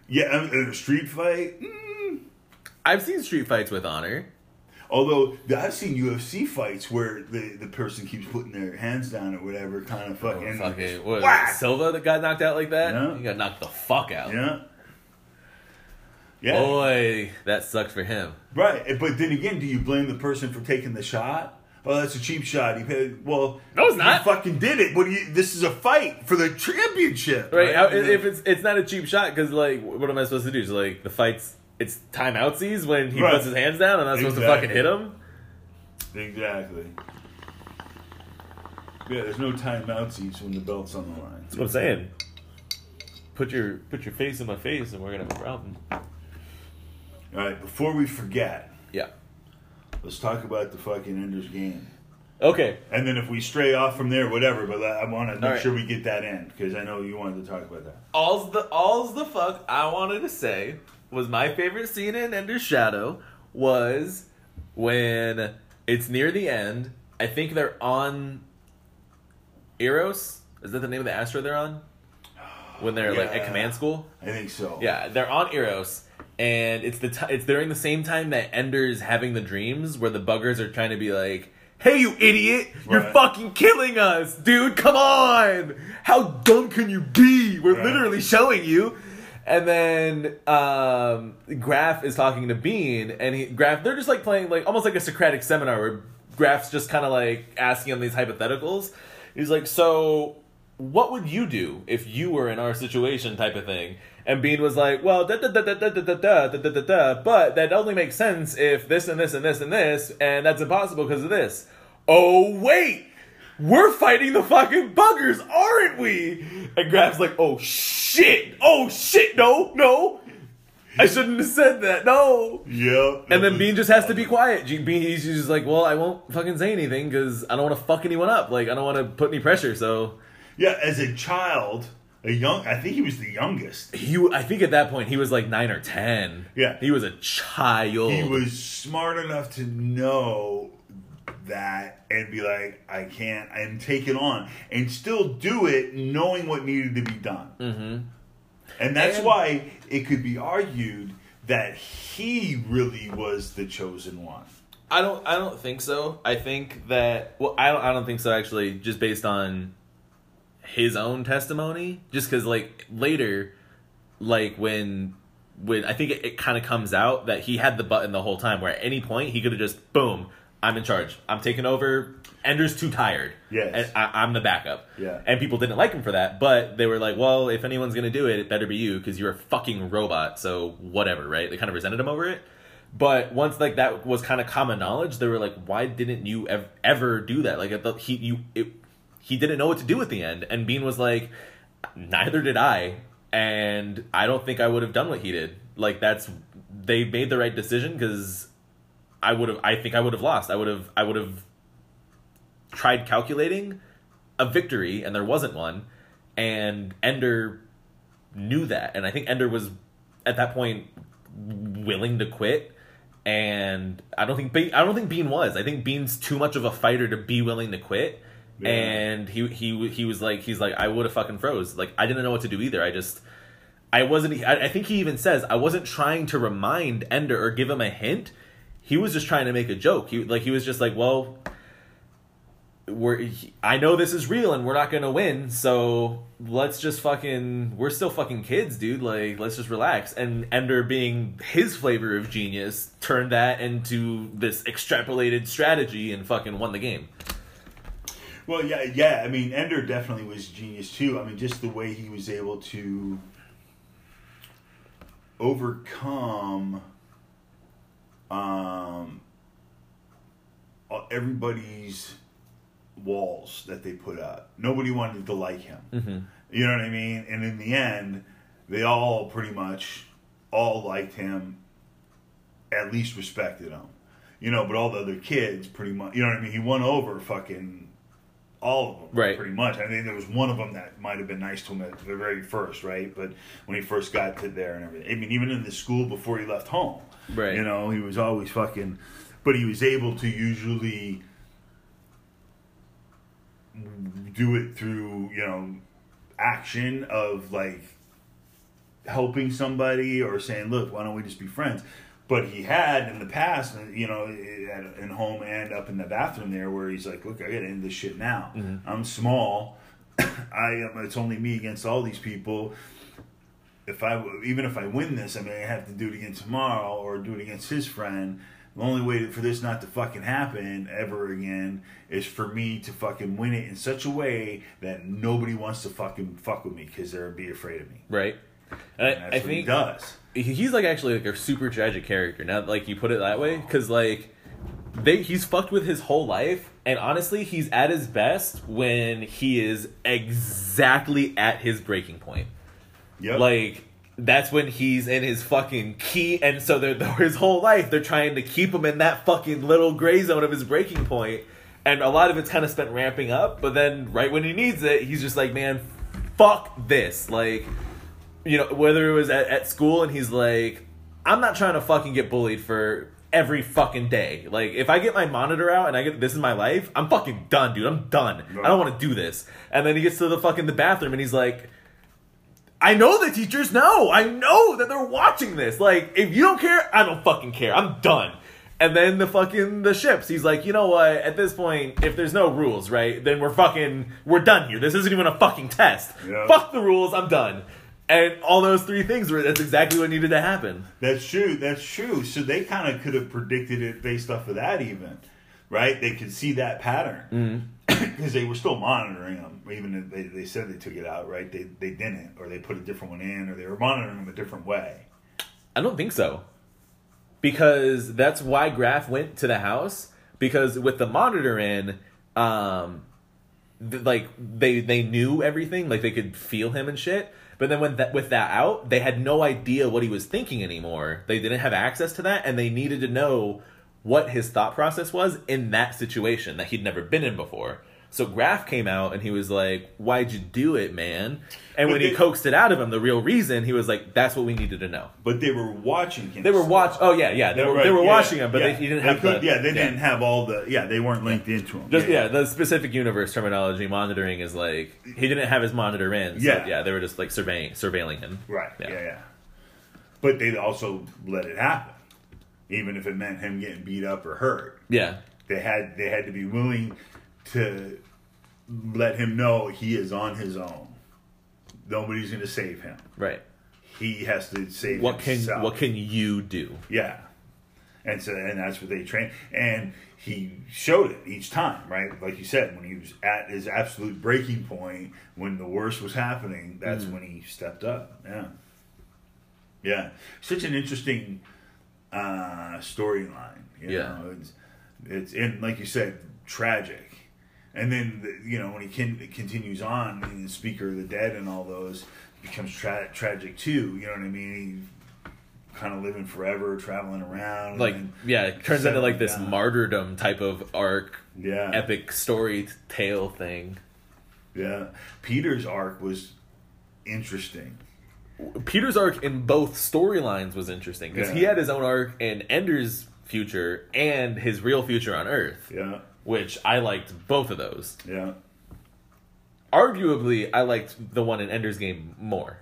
yeah, in a street fight. mm, I've seen street fights with honor. Although I've seen UFC fights where the, the person keeps putting their hands down or whatever, kind of fucking, Oh, fucking what, whack! Silva that got knocked out like that. Yeah. He got knocked the fuck out. Yeah. Yeah. Boy, that sucks for him. Right, eh, but then again, do you blame the person for taking the shot? Oh, that's a cheap shot. He paid. Well, No, it's not. Fucking did it. What do you? This is a fight for the championship, Right? How, if it's it's not a cheap shot, because like, what am I supposed to do? So like, the fights, it's timeoutsies when he Right. puts his hands down, and I'm supposed to fucking hit him. exactly. Yeah, there's no timeoutsies when the belt's on the line. That's what I'm saying. Put your put your face in my face, and we're gonna have a problem. All right, before we forget, Yeah. let's talk about the fucking Ender's game. Okay. And then if we stray off from there, whatever. But I want to make right. sure we get that in because I know you wanted to talk about that. All's the all's the fuck I wanted to say was my favorite scene in Ender's Shadow was when it's near the end. I think they're on Eros. Is that the name of the asteroid they're on? When they're like at command school. I think so. Yeah, they're on Eros, and it's the t- it's during the same time that Ender's having the dreams where the buggers are trying to be like, Hey, you idiot! You're Right. fucking killing us, dude. Come on! How dumb can you be? We're Right. literally showing you. And then um, Graf is talking to Bean, and he Graf they're just like playing like almost like a Socratic seminar where Graf's just kind of like asking him these hypotheticals. He's like, "So, what would you do if you were in our situation?" Type of thing. And Bean was like, "Well, da da da da da da da da da da da but that only makes sense if this and this and this and this, and that's impossible because of this." Oh wait, we're fighting the fucking buggers, aren't we? And Graf's like, oh shit, oh shit, no, no. I shouldn't have said that, no. Yep. And then Bean just has to be quiet. G- Bean, he's just like, well, I won't fucking say anything because I don't want to fuck anyone up. Like, I don't want to put any pressure. So Yeah, as a child, a young, I think he was the youngest. he, I think at that point he was like nine or ten. Yeah. he was a child. He was smart enough to know that and be like, I can't, and take it on, and still do it, knowing what needed to be done. Mm-hmm. And that's And- why it could be argued that he really was the chosen one. I don't. I don't think so. I think that. Well, I don't. I don't think so. Actually, just based on his own testimony, just because like later, like when when I think it, it kind of comes out that he had the button the whole time, where at any point he could have just boom, I'm in charge. I'm taking over. Ender's too tired. Yes. and I, I'm the backup. Yeah. and people didn't like him for that, but they were like, well, if anyone's gonna do it, it better be you because you're a fucking robot. So whatever, right? They kind of resented him over it. But once like that was kind of common knowledge, they were like, "Why didn't you ev- ever do that?" Like thought he you it, he didn't know what to do at the end, and Bean was like, "Neither did I," and I don't think I would have done what he did. Like that's they made the right decision because I would have. I think I would have lost. I would have. I would have tried calculating a victory, and there wasn't one, and Ender knew that, and I think Ender was at that point willing to quit. And I don't think Be- I don't think Bean was. I think Bean's too much of a fighter to be willing to quit. Yeah. And he he he was like he's like I would have fucking froze. Like I didn't know what to do either. I just I wasn't. I, I think he even says I wasn't trying to remind Ender or give him a hint. He was just trying to make a joke. He like he was just like, well, we're. I know this is real and we're not gonna win, so let's just fucking. We're still fucking kids, dude. Like let's just relax. And Ender, being his flavor of genius, turned that into this extrapolated strategy and fucking won the game. Well, yeah, yeah. I mean, Ender definitely was genius too. I mean, just the way he was able to overcome um, everybody's walls that they put up. Nobody wanted to like him. Mm-hmm. You know what I mean? And in the end, they all pretty much all liked him, at least respected him. You know, but all the other kids pretty much, you know what I mean? He won over fucking all of them, Right. Pretty much. I think there was one of them that might have been nice to him at the very first, right? But when he first got to there and everything, I mean, even in the school before he left home, Right. You know, he was always fucking, but he was able to usually do it through you know action of like helping somebody or saying look why don't we just be friends? But he had in the past you know at, in home and up in the bathroom there where he's like look i gotta end this shit now. Mm-hmm. I'm small. I am it's only me against all these people if i even if i win this i i have to do it again tomorrow or do it against his friend the only way for this not to fucking happen ever again is for me to fucking win it in such a way that nobody wants to fucking fuck with me because they're be afraid of me. Right. And I, And that's I what he does. he's like actually like a super tragic character now like you put it that way because like they he's fucked with his whole life and honestly he's at his best when he is exactly at his breaking point Yep. like that's when he's in his fucking key and so they're, his whole life. They're trying to keep him in that fucking little gray zone of his breaking point and a lot of it's kind of spent ramping up but then right when he needs it he's just like man fuck this. Like you know whether it was at, at school and he's like i'm not trying to fucking get bullied for every fucking day. Like if i get my monitor out and i get this is my life i'm fucking done dude. I'm done. I don't want to do this. And then he gets to the fucking the bathroom and he's like I know the teachers know. I know that they're watching this. Like, if you don't care, I don't fucking care. I'm done. And then the fucking the ships. He's like, you know what? At this point, if there's no rules, right, then we're fucking we're done here. This isn't even a fucking test. Yeah. Fuck the rules. I'm done. And all those three things were that's exactly what needed to happen. That's true. That's true. So they kind of could have predicted it based off of that, even, right? They could see that pattern mm-hmm. because they were still monitoring them. Even if they, they said they took it out, right? They they didn't, or they put a different one in, or they were monitoring them a different way. I don't think so. Because that's why Graf went to the house. Because with the monitor in, um, th- like they they knew everything, like they could feel him and shit. But then when with that out, they had no idea what he was thinking anymore. They didn't have access to that, and they needed to know what his thought process was in that situation that he'd never been in before. So Graf came out and he was like, "Why'd you do it, man?" And But when he coaxed it out of him, the real reason, he was like, "That's what we needed to know." But they were watching him. They were watch. Oh yeah, yeah. They Yeah, were they were yeah, watching him, but yeah. they, he didn't They have. could- the, yeah, they didn't have all the. Yeah, they weren't linked into him. Just yeah, the specific universe terminology monitoring is like he didn't have his monitor in. So, Yeah. yeah, they were just like surveying surveilling him. Right. Yeah. Yeah. yeah, But they also let it happen, even if it meant him getting beat up or hurt. Yeah, They had they had to be willing to let him know he is on his own. Nobody's going to save him. right. He has to save What can what can you do? Yeah. And so and that's what they train and he showed it each time, right? Like you said, when he was at his absolute breaking point, when the worst was happening, that's mm. when he stepped up. Yeah. Yeah. Such an interesting uh storyline. Yeah. know, it's it's and like you said, tragic. And then the, you know when he can, continues on, the Speaker of the Dead and all those becomes tra- tragic too. You know what I mean? He kind of living forever, traveling around. Like then- yeah, it turns into like this martyrdom type of arc, yeah, epic story tale thing. yeah. Peter's arc was interesting. Peter's arc in both storylines was interesting because he had his own arc in Ender's future and his real future on Earth, Yeah, which I liked both of those. yeah, arguably I liked the one in Ender's Game more.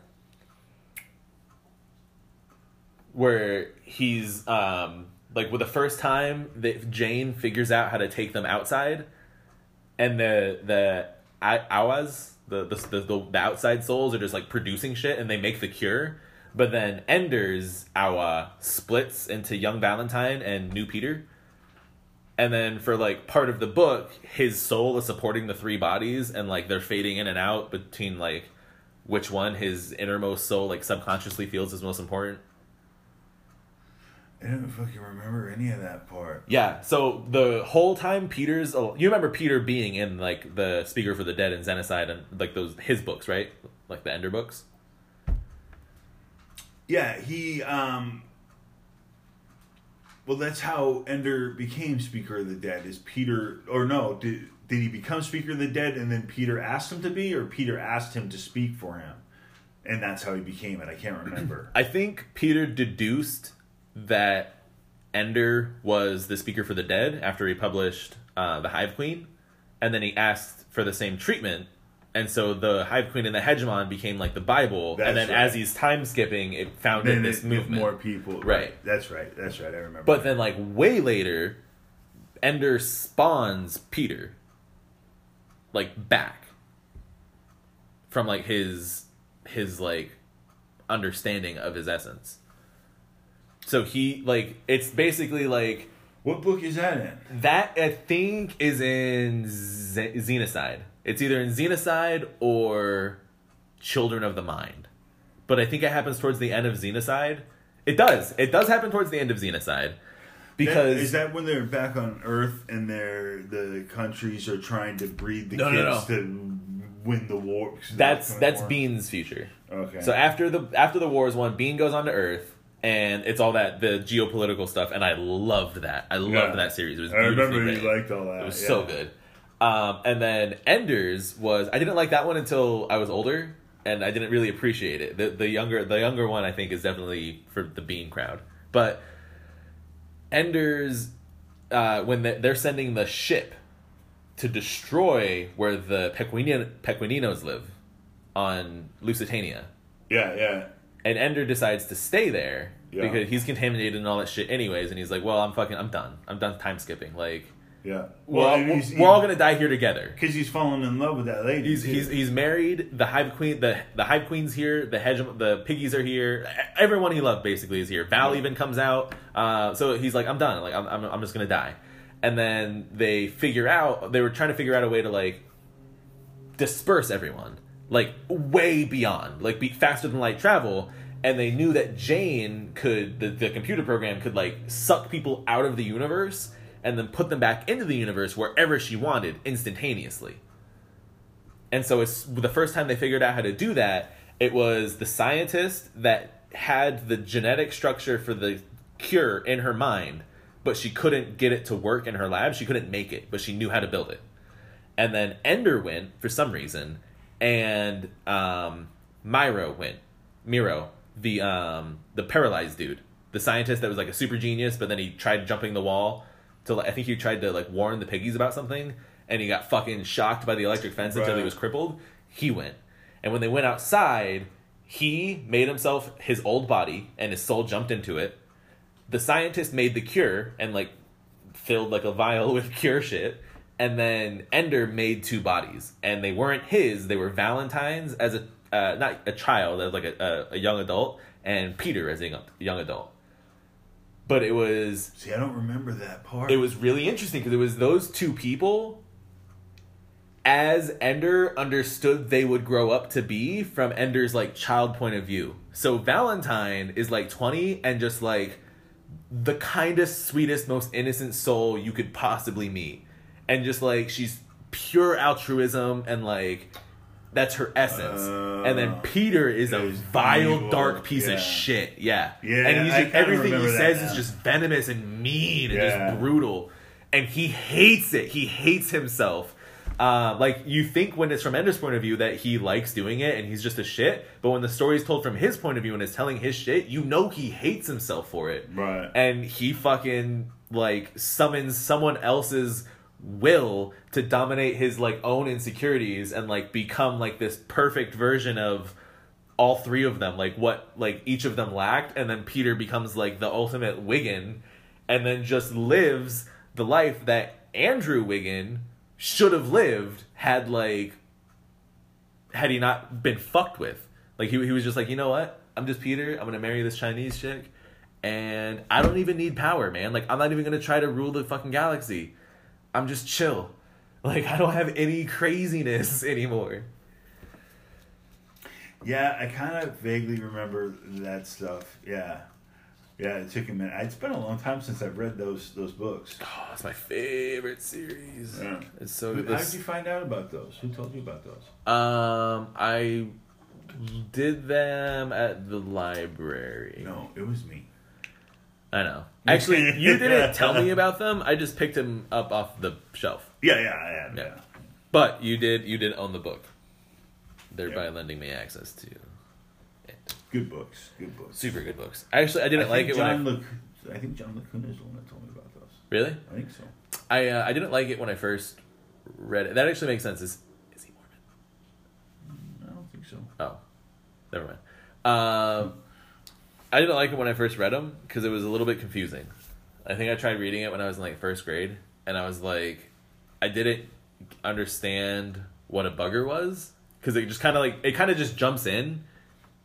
Where he's um like with the first time that Jane figures out how to take them outside and the the I- aiúas, the the, the the outside souls are just like producing shit and they make the cure. But then Ender's aiúa splits into young Valentine and new Peter. And then for like part of the book, his soul is supporting the three bodies and like they're fading in and out between like which one his innermost soul like subconsciously feels is most important. I don't fucking remember any of that part. Yeah, so the whole time Peter's you remember Peter being in like the Speaker for the Dead and Xenocide and like those his books, right? Like the Ender books. Yeah, he. um Well, that's how Ender became Speaker of the Dead. Is Peter or no? Did did he become Speaker of the Dead and then Peter asked him to be, or Peter asked him to speak for him, and that's how he became it? I can't remember. I think Peter deduced that Ender was the Speaker for the Dead after he published uh, the Hive Queen, and then he asked for the same treatment. And so the Hive Queen and the Hegemon became like the Bible, and then right. as he's time skipping, it founded then this it- movement. more people. Right. That's right. That's right. I remember. But then, like way later, Ender spawns Peter, like back from like his his like understanding of his essence. So he like it's basically like what book is that in? that. I think is in Z- Xenocide. It's either in Xenocide or Children of the Mind, but I think it happens towards the end of Xenocide. It does. It does happen towards the end of Xenocide. Because That- is that when they're back on Earth and they're the countries are trying to breed the No, no, kids to win the war? That's that's war? Bean's future. Okay. So after the after the war is won, Bean goes on to Earth, and it's all that the geopolitical stuff, and I loved that. I loved Yeah. that series. It was I remember you liked all that. It was yeah. so good. Um, and then Enders was I didn't like that one until I was older, and I didn't really appreciate it. The the younger the younger one I think is definitely for the Bean crowd, but Enders uh, when they- they're sending the ship to destroy where the Pequenino, Pequeninos live on Lusitania. Yeah, yeah, And Ender decides to stay there Yeah. because he's contaminated and all that shit anyways and he's like well i'm fucking i'm done i'm done time skipping like Yeah. we're, all, we're all gonna die here together because he's falling in love with that lady. He's too. he's he's married. The hive queen, the the hive queen's here. The hedge, the piggies are here. Everyone he loved basically is here. Val even comes out. Uh, so he's like, I'm done. Like I'm, I'm I'm just gonna die. And then they figure out they were trying to figure out a way to like disperse everyone, like way beyond, like be faster than light travel. And they knew that Jane could the, the computer program could like suck people out of the universe and then put them back into the universe wherever she wanted instantaneously. And so it's the first time they figured out how to do that, it was the scientist that had the genetic structure for the cure in her mind, but she couldn't get it to work in her lab. She couldn't make it, but she knew how to build it. And then Ender went for some reason, and um, Miro went. Miro, the um, the paralyzed dude, the scientist that was like a super genius, but then he tried jumping the wall to like, I think he tried to like warn the piggies about something, and he got fucking shocked by the electric fence until he was crippled. He went, and when they went outside, he made himself his old body, and his soul jumped into it. The scientist made the cure and like filled like a vial with cure shit. And then Ender made two bodies, and they weren't his. They were Valentine's as a uh, not a child, as like a, a, a young adult, and Peter as a young, young adult. But it was See, I don't remember that part. it was really interesting because it was those two people as Ender understood they would grow up to be from Ender's like child point of view. So Valentine is like 20 and just like the kindest, sweetest, most innocent soul you could possibly meet. And just like she's pure altruism and like that's her essence. and then Uh, Peter is a vile, evil, dark piece yeah. of shit. Yeah. Yeah, And he's just, everything he says now. is just venomous and mean and Yeah. just brutal. And he hates it. He hates himself. Uh, like you think when it's from Ender's point of view that he likes doing it and he's just a shit, but when the story is told from his point of view and is telling his shit, you know he hates himself for it. Right. And he fucking like summons someone else's will to dominate his like own insecurities and like become like this perfect version of all three of them like what like each of them lacked and then peter becomes like the ultimate wiggin and then just lives the life that andrew wiggin should have lived had like had he not been fucked with. Like he, he was just like you know what? I'm just peter. I'm gonna marry this chinese chick and i don't even need power man. Like i'm not even gonna try to rule the fucking galaxy i'm just chill like i don't have any craziness anymore Yeah, I kind of vaguely remember that stuff. Yeah, yeah. It took a minute. It's been a long time since I've read those those books. Oh, it's my favorite series. Yeah. It's so Who- good. How did you find out about those? Who told you about those? Um, I did them at the library. No, it was me. I know. Actually, you didn't tell me about them. I just picked them up off the shelf. Yeah, yeah. Yeah. Yeah. But you did. You did own the book, thereby Yeah. lending me access to Good books. Good books. super good books. Actually, I didn't I like it when I John Luc- I think John Lacuna is the one that told me about those. really. I think so. I uh, I didn't like it when I first read it. That actually makes sense. Is is he Mormon? I don't think so. Oh, never mind. Um, I didn't like it when I first read them because it was a little bit confusing. I think I tried reading it when I was in like first grade, and I was like, I didn't understand what a bugger was because it just kind of like it kind of just jumps in,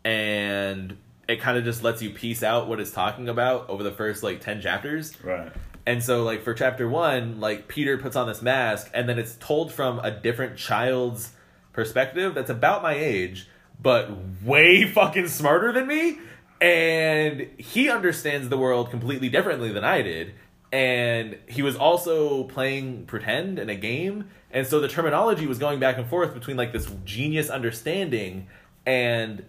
and it kind of just lets you piece out what it's talking about over the first like ten chapters. Right. And so, like for chapter one, like Peter puts on this mask, and then it's told from a different child's perspective that's about my age, but way fucking smarter than me. And he understands the world completely differently than I did. And he was also playing pretend in a game. And so the terminology was going back and forth between like this genius understanding and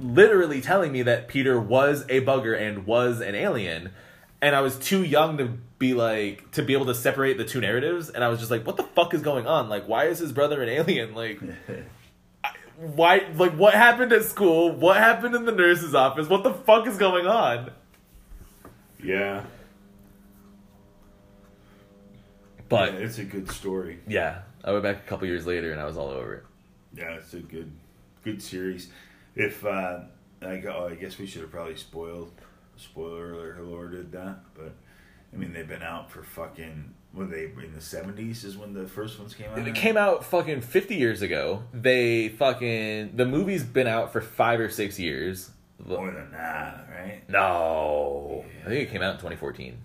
literally telling me that Peter was a bugger and was an alien. And I was too young to be like to be able to separate the two narratives. And I was just like, what the fuck is going on? Like, why is his brother an alien? Like, why? Like, what happened at school? What happened in the nurse's office? What the fuck is going on? yeah. But yeah, it's a good story. yeah, I went back a couple years later and I was all over it. Yeah, it's a good, good series. If uh, I go, oh, I guess we should have probably spoiled spoiler alert, did that, but I mean they've been out for fucking. Were they in the seventies? Is when the first ones came out. It came out fucking 50 years ago. They fucking. The movie's been out for five or six years. More than that, right? No. I think it came out in 2014.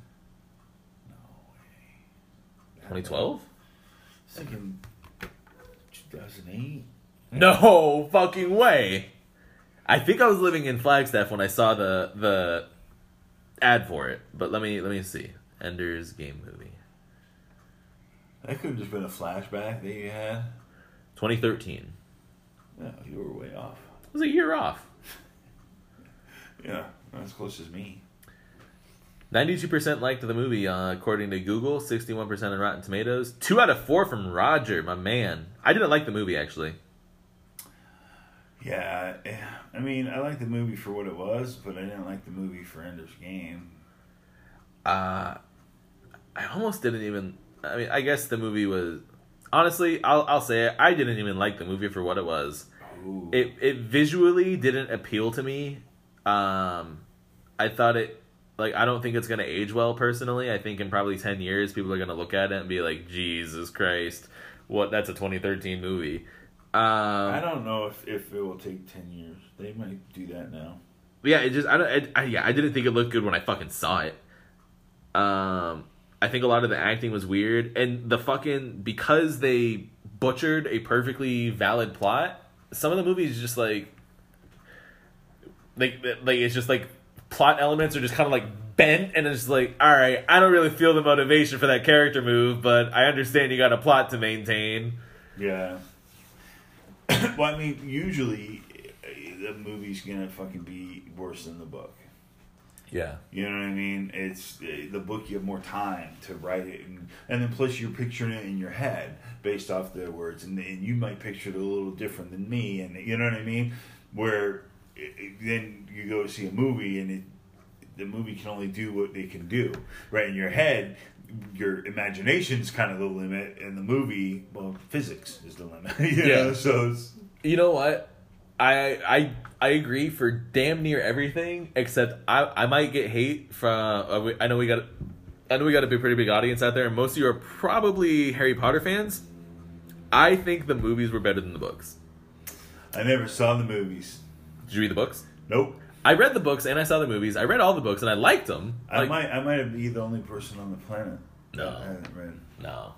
No way. 2012? Thinking 2008. No fucking way. I think I was living in Flagstaff when I saw the the ad for it. But let me let me see. Ender's Game movie. That could have just been a flashback that you had. 2013. Yeah, you were way off. It was a year off. Yeah, not as close as me. 92% liked the movie uh, according to Google, 61% on Rotten Tomatoes. 2 out of 4 from Roger, my man. I didn't like the movie actually. Yeah, eh, I mean, I liked the movie for what it was, but I didn't like the movie for Ender's Game. Uh I almost didn't even I mean, I guess the movie was honestly, I'll I'll say it, I didn't even like the movie for what it was. Ooh. it it visually didn't appeal to me. Um, I thought it like I don't think it's gonna age well personally. I think in probably ten years people are gonna look at it and be like, Jesus Christ, what? That's a 2013 movie. I Um, don't know if, if it will take 10 years. They might do that now. yeah, it just I don't. I, I, yeah, I didn't think it looked good when I fucking saw it. Um, I think a lot of the acting was weird, and the fucking because they butchered a perfectly valid plot. Some of the movies just like, like, like it's just like plot elements are just kind of like bent, and it's like, all right, I don't really feel the motivation for that character move, but I understand you got a plot to maintain. Yeah. well, I mean, usually eh, the movie's gonna fucking be worse than the book. Yeah, You know what I mean? It's eh, the book. You have more time to write it, and, and then plus you're picturing it in your head based off the words, and, and you might picture it a little different than me, and you know what I mean. Where it, it- then you go see a movie, and it the movie can only do what they can do, right? In your head, your imagination's kind of the limit, and the movie, well, physics is the limit. you Yeah. know? So it's, You know what? I I I agree for damn near everything except I I might get hate from uh, we- I know we got I know we got a big, pretty big audience out there and most of you are probably Harry Potter fans. I think the movies were better than the books. I never saw the movies. Did you read the books? Nope. I read the books and I saw the movies. I read all the books and I liked them. I Like, might I might be the only person on the planet No. that hasn't read no,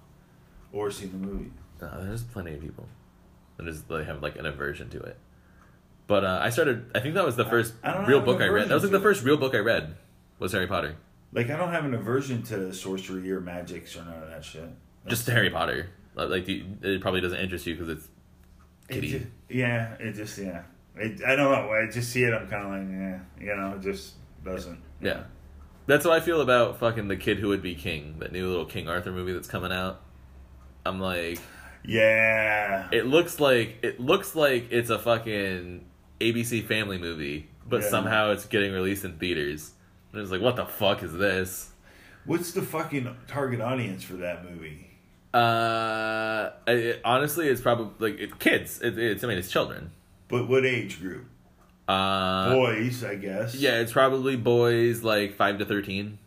or seen the movie. no, there's plenty of people that just they have like an aversion to it. But uh, I started. I think that was the first I don't real have an book I read. aversion That was like to the it. first real book I read. Was Harry Potter. Like I don't have an aversion to sorcery or magics or none of that shit. Just Harry Potter. Like like, the, it probably doesn't interest you because it's It kitty. ju- yeah, it just yeah. It, I don't know. I just see it. I'm kind of like, yeah, you know, it just doesn't. yeah. That's how I feel about fucking the kid who would be king. That new little King Arthur movie that's coming out. I'm like, Yeah. it looks like it looks like it's a fucking ABC Family movie, but Yeah. somehow it's getting released in theaters. And it's like, what the fuck is this? What's the fucking target audience for that movie? Uh, it, honestly, it's probably like it, kids. It, it's I mean, it's children. But what age group? Uh, Boys, I guess. yeah, it's probably boys like five to thirteen.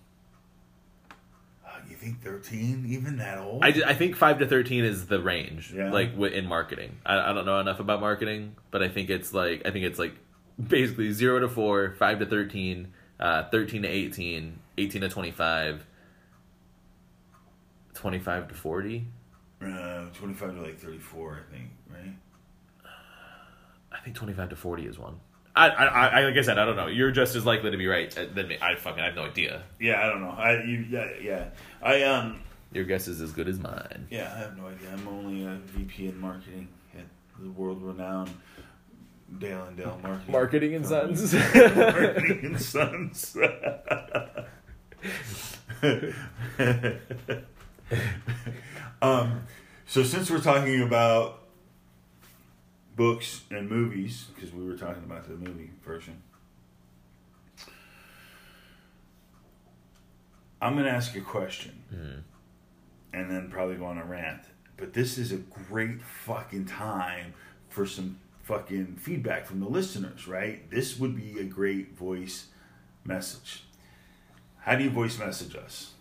Think 13? Even that old? I, I think five to thirteen is the range, Yeah. like in marketing. I, I don't know enough about marketing, but I think it's like I think it's like basically zero to four, five to thirteen, uh, thirteen to 18, 18 to 25, 25 to forty. uh, 25 to like 34, I think, right? I think twenty five to forty is one. I, I, I like I said, I don't know. You're just as likely to be right uh, than me. I fucking I have no idea. Yeah, I don't know. I you yeah, yeah. I um Your guess is as good as mine. yeah, I have no idea. I'm only a VP in marketing at the world renowned Dale and Dale Marketing. Marketing and Company. Sons. marketing and Sons. um, so since we're talking about books and movies, because we were talking about the movie version, I'm gonna ask you a question, Mhm. and then probably go on a rant. But this is a great fucking time for some fucking feedback from the listeners, right? This would be a great voice message. How do you voice message us?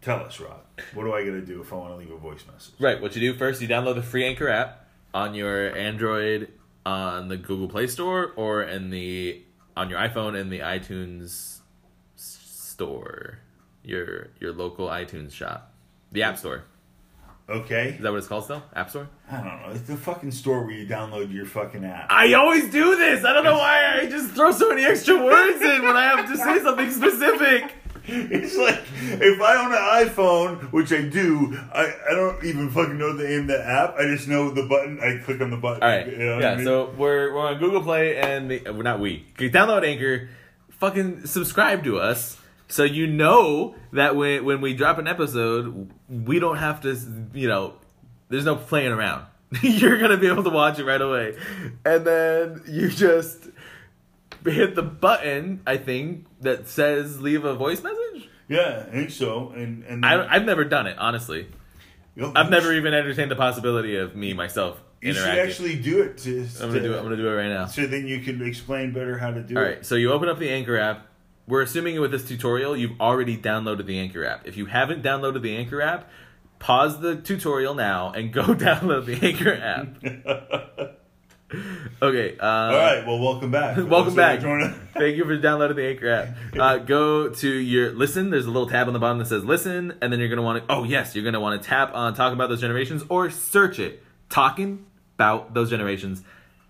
Tell us, Rob. What do I got to do if I want to leave a voice message? Right. What you do first, you download the free Anchor app on your Android, on the Google Play Store, or in the on your iPhone in the iTunes store, your your local iTunes shop, the App Store. Okay. Is that what it's called still? App Store? I don't know. It's the fucking store where you download your fucking app. I always do this. I don't know why I just throw so many extra words in when I have to say something specific. It's like if I own an iPhone, which I do, I, I don't even fucking know the name of the app. I just know the button. I click on the button. All right. You know yeah. I mean? So we're we're on Google Play and the, we're not we. Download Anchor. Fucking subscribe to us so you know that when when we drop an episode, we don't have to. You know, there's no playing around. You're gonna be able to watch it right away, and then you just hit the button. I think that says leave a voice message. yeah, I think so. And and I, I've never done it honestly. you know, I've never should- even entertained the possibility of me myself You should actually do it. To, I'm gonna do it. I'm gonna do it right now. So then you can explain better how to do All it. right, so you open up the Anchor app. We're assuming with this tutorial, you've already downloaded the Anchor app. If you haven't downloaded the Anchor app, pause the tutorial now and go download the Anchor app. Okay. Uh, All right. Well, welcome back. Welcome back. Thank you for downloading the Anchor app. Uh, go to your listen. There's a little tab on the bottom that says listen, and then you're gonna want to. Oh yes, you're gonna want to tap on talk about those generations or search it. Talking about those generations.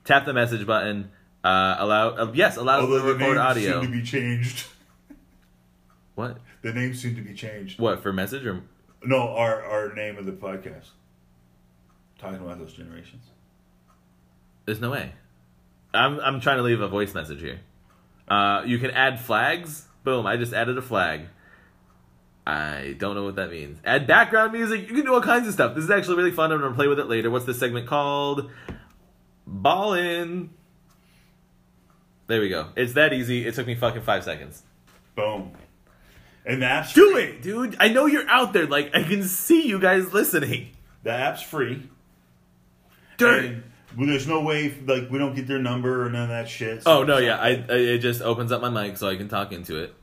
Tap the message button. Uh, allow. Uh, yes, allow Although to the record audio. soon to be changed. What? The name soon to be changed. What for message or? No, our our name of the podcast. Talking about those generations. There's no way. I'm I'm trying to leave a voice message here. Uh, you can add flags. Boom! I just added a flag. I don't know what that means. Add background music. You can do all kinds of stuff. This is actually really fun. I'm gonna play with it later. What's this segment called? Ballin. There we go. It's that easy. It took me fucking five seconds. Boom. And the app's Do free. it, dude. I know you're out there. Like I can see you guys listening. The app's free. Dirt. And well, there's no way like we don't get their number or none of that shit. Oh no, yeah. I, I it just opens up my mic so I can talk into it,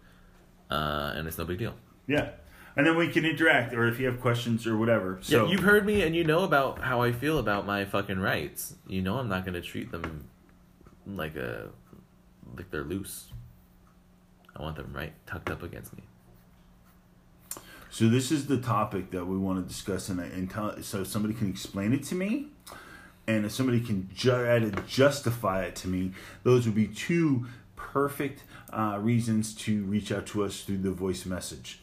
uh, and it's no big deal. Yeah. And then we can interact, or if you have questions or whatever. So yeah, you've heard me and you know about how I feel about my fucking rights. You know I'm not gonna treat them like a like they're loose. I want them right tucked up against me. So this is the topic that we want to discuss, and, and tell, so somebody can explain it to me, and if somebody can try to justify it to me, those would be two perfect uh, reasons to reach out to us through the voice message,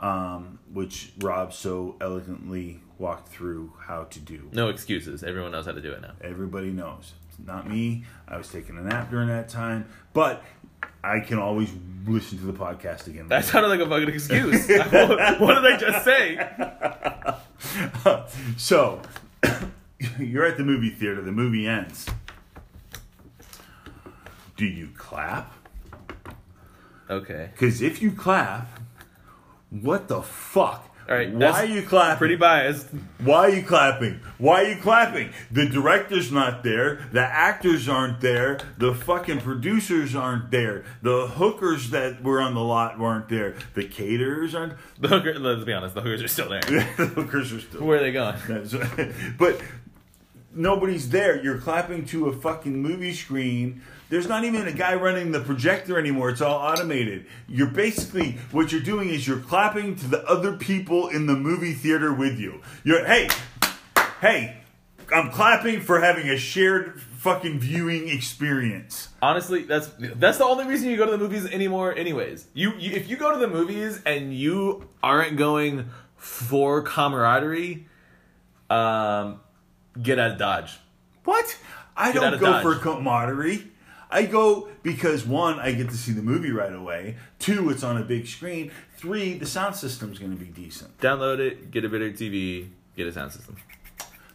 um, which Rob so elegantly walked through how to do. No excuses. Everyone knows how to do it now. Everybody knows. Not me. I was taking a nap during that time, but I can always listen to the podcast again. That sounded like a fucking excuse. what did I just say? so you're at the movie theater the movie ends do you clap Okay. because if you clap what the fuck All right. why are you clapping Pretty biased. why are you clapping why are you clapping the director's not there the actors aren't there the fucking producers aren't there the hookers that were on the lot weren't there the caterers aren't The hooker. Let's be honest. The hookers are still there. the hookers are still Where are they going? But nobody's there. You're clapping to a fucking movie screen. There's not even a guy running the projector anymore. It's all automated. You're basically what you're doing is you're clapping to the other people in the movie theater with you. You're hey, hey, I'm clapping for having a shared fucking viewing experience. Honestly, that's that's the only reason you go to the movies anymore. Anyways, you, you if you go to the movies and you aren't going for camaraderie, um, get out of Dodge. What? I Get don't go Dodge. for camaraderie. I go because one, I get to see the movie right away. Two, it's on a big screen. Three, the sound system's going to be decent. Download it, get a better TV, get a sound system.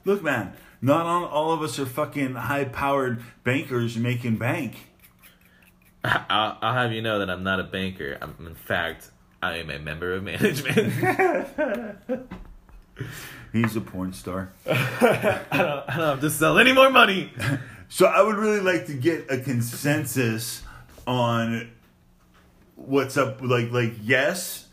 Look, man, not on, all of us are fucking high-powered bankers making bank. I'll, I'll have you know that I'm not a banker. I'm, in fact, I am a member of management. He's a porn star. I don't, I don't have to sell any more money. So I would really like to get a consensus on what's up? Like like yes,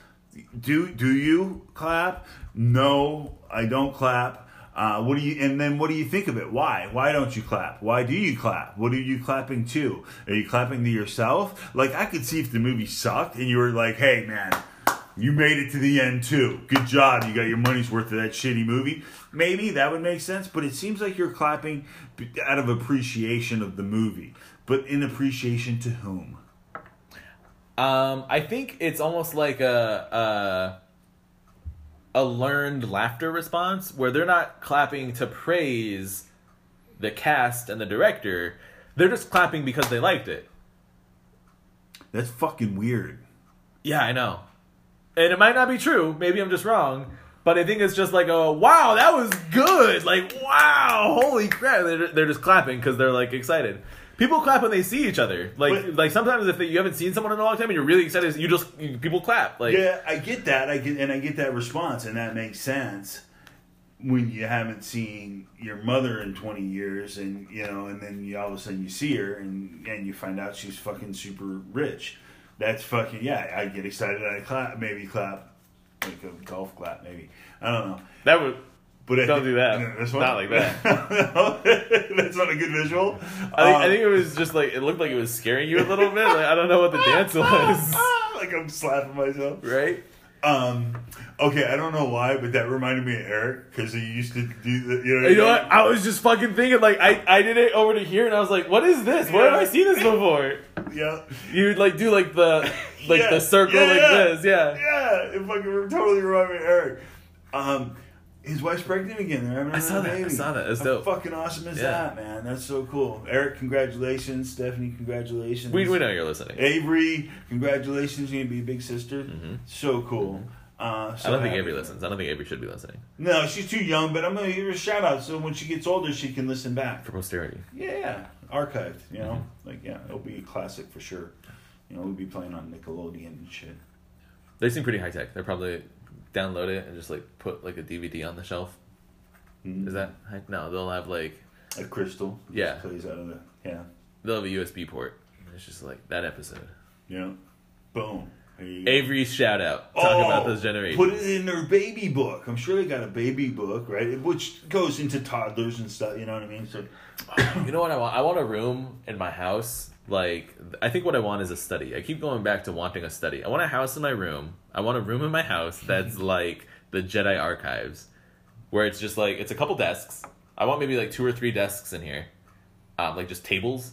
do do you clap? No, I don't clap. Uh, what do you and then what do you think of it? Why? Why don't you clap? Why do you clap? What are you clapping to? Are you clapping to yourself? Like I could see if the movie sucked and you were like, "Hey man, you made it to the end too. Good job. You got your money's worth of that shitty movie." Maybe that would make sense, but it seems like you're clapping out of appreciation of the movie. But in appreciation to whom? Um, I think it's almost like a, a a learned laughter response where they're not clapping to praise the cast and the director. They're just clapping because they liked it. That's fucking weird. Yeah, I know. And it might not be true. Maybe I'm just wrong. But I think it's just like, oh, wow, that was good. Like, wow, holy crap. They're, they're just clapping because they're like excited. People clap when they see each other. Like, But- like sometimes if they, you haven't seen someone in a long time and you're really excited, you just you, people clap. Like, yeah, I get that. I get and I get that response, and that makes sense when you haven't seen your mother in twenty years, and you know, and then you all of a sudden you see her, and and you find out she's fucking super rich. That's fucking yeah. I get excited. I clap, maybe clap, like a golf clap, maybe. I don't know. that would. But Don't think- do that. This Not like that. That's not a good visual. I think, Um, I think it was just like it looked like it was scaring you a little bit. Like I don't know what the dance was, like I'm slapping myself. right? Um, okay, I don't know why, but that reminded me of Eric because he used to do the. You know, You know what? I was just fucking thinking like I I did it over to here and I was like, what is this? Where have I seen this before? Yeah. You would like do like the like Yeah, the circle yeah, like yeah. this, yeah. Yeah, it fucking totally reminded me of Eric. Um, his wife's pregnant again. They're having I saw that, I saw that. That's How dope. fucking awesome is Yeah. that, man? That's so cool. Eric, congratulations. Stephanie, congratulations. We we know you're listening. Avery, congratulations. You're gonna be a big sister. So cool. Uh, so Mm-hmm. I don't think. Avery listens. I don't think Avery should be listening No, she's too young, but I'm gonna give her a shout out so when she gets older, she can listen back. for posterity. Yeah, archived. You know, Mm-hmm. like yeah, it'll be a classic for sure. You know, we'll be playing on Nickelodeon and shit. They seem pretty high tech. They're probably download it and just like put like a DVD on the shelf. Mhm. Is that? No, they'll have like a crystal? Yeah. plays out of the yeah, they'll have a USB port. It's just like that episode. yeah. Boom. There you go. Avery's shout out. Talk Oh, about those generations. Put it in their baby book. I'm sure they got a baby book, right? Which goes into toddlers and stuff. You know what I mean? So You know what I want? I want a room in my house. Like, I think what I want is a study. I keep going back to wanting a study. I want a house in my room. I want a room in my house that's like the Jedi archives, where it's just like it's a couple desks. I want maybe like two or three desks in here, um, like just tables,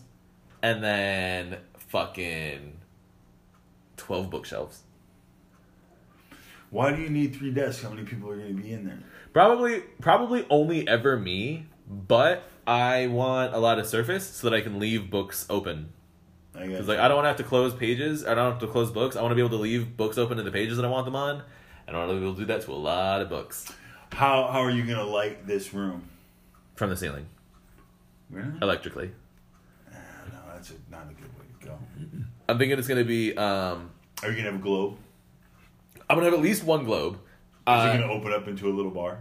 and then fucking twelve bookshelves. why do you need three desks? How many people are going to be in there? Probably, probably only ever me, but I want a lot of surface so that I can leave books open Because like I don't want to have to close pages. I don't have to close books. I want to be able to leave books open to the pages that I want them on, and I want to be able to do that to a lot of books how how are you going to light this room? from the ceiling Really? electrically. No, that's a, not a good way to go. I'm thinking it's gonna be. Um, Are you going to have a globe? I'm gonna have at least one globe. Is Uh, it going to open up into a little bar?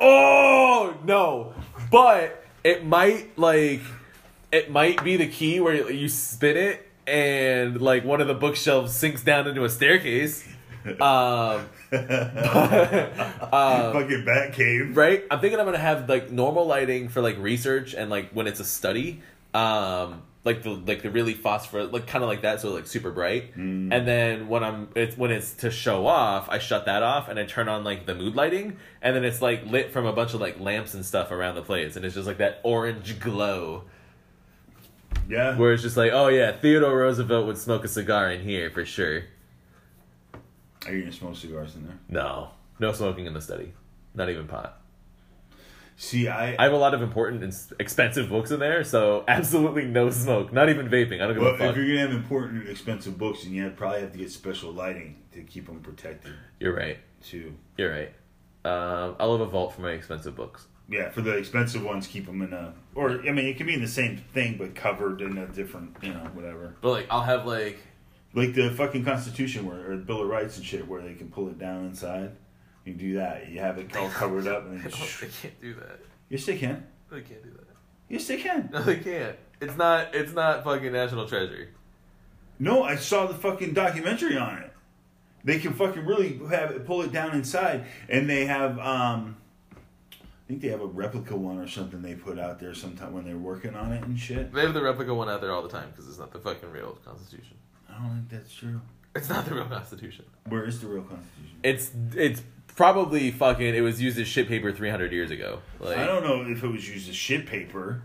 oh no! But it might like it might be the key where you spin it and like one of the bookshelves sinks down into a staircase. Um, uh, Fucking bat cave. right i'm thinking i'm gonna have like normal lighting for like research and like when it's a study um like the like the really phosphor like kind of like that so like super bright Mm. and then when i'm it's when it's to show off i shut that off and i turn on like the mood lighting and then it's like lit from a bunch of like lamps and stuff around the place and it's just like that orange glow Yeah. where it's just like oh yeah theodore roosevelt would smoke a cigar in here for sure Are you going to smoke cigars in there? no no smoking in the study not even pot See, I. I have a lot of important and expensive books in there, so absolutely no smoke. Not even vaping. I don't give well, a fuck. if you're to have important, expensive books, then you have, probably have to get special lighting to keep them protected, You're right. too. You're right. Um, I'll have a vault for my expensive books. Yeah, for the expensive ones, keep them in a. Or, I mean, it can be in the same thing, but covered in a different, you know, whatever. But like, I'll have like Like the fucking Constitution where, or Bill of Rights and shit, where they can pull it down inside. You do that. You have it all covered up, and then they can't do that. yes, they can. They can't do that. Yes, they can. No, they can't. It's not. It's not fucking national treasure. No, I saw the fucking documentary on it. They can fucking really have it, pull it down inside, and they have. um I think they have a replica one or something they put out there sometime when they're working on it and shit. They have the replica one out there all the time because it's not the fucking real Constitution. I don't think that's true. It's not the real Constitution. Where is the real Constitution? It's it's probably fucking. It was used as shit paper three hundred years ago. Like I don't know if it was used as shit paper.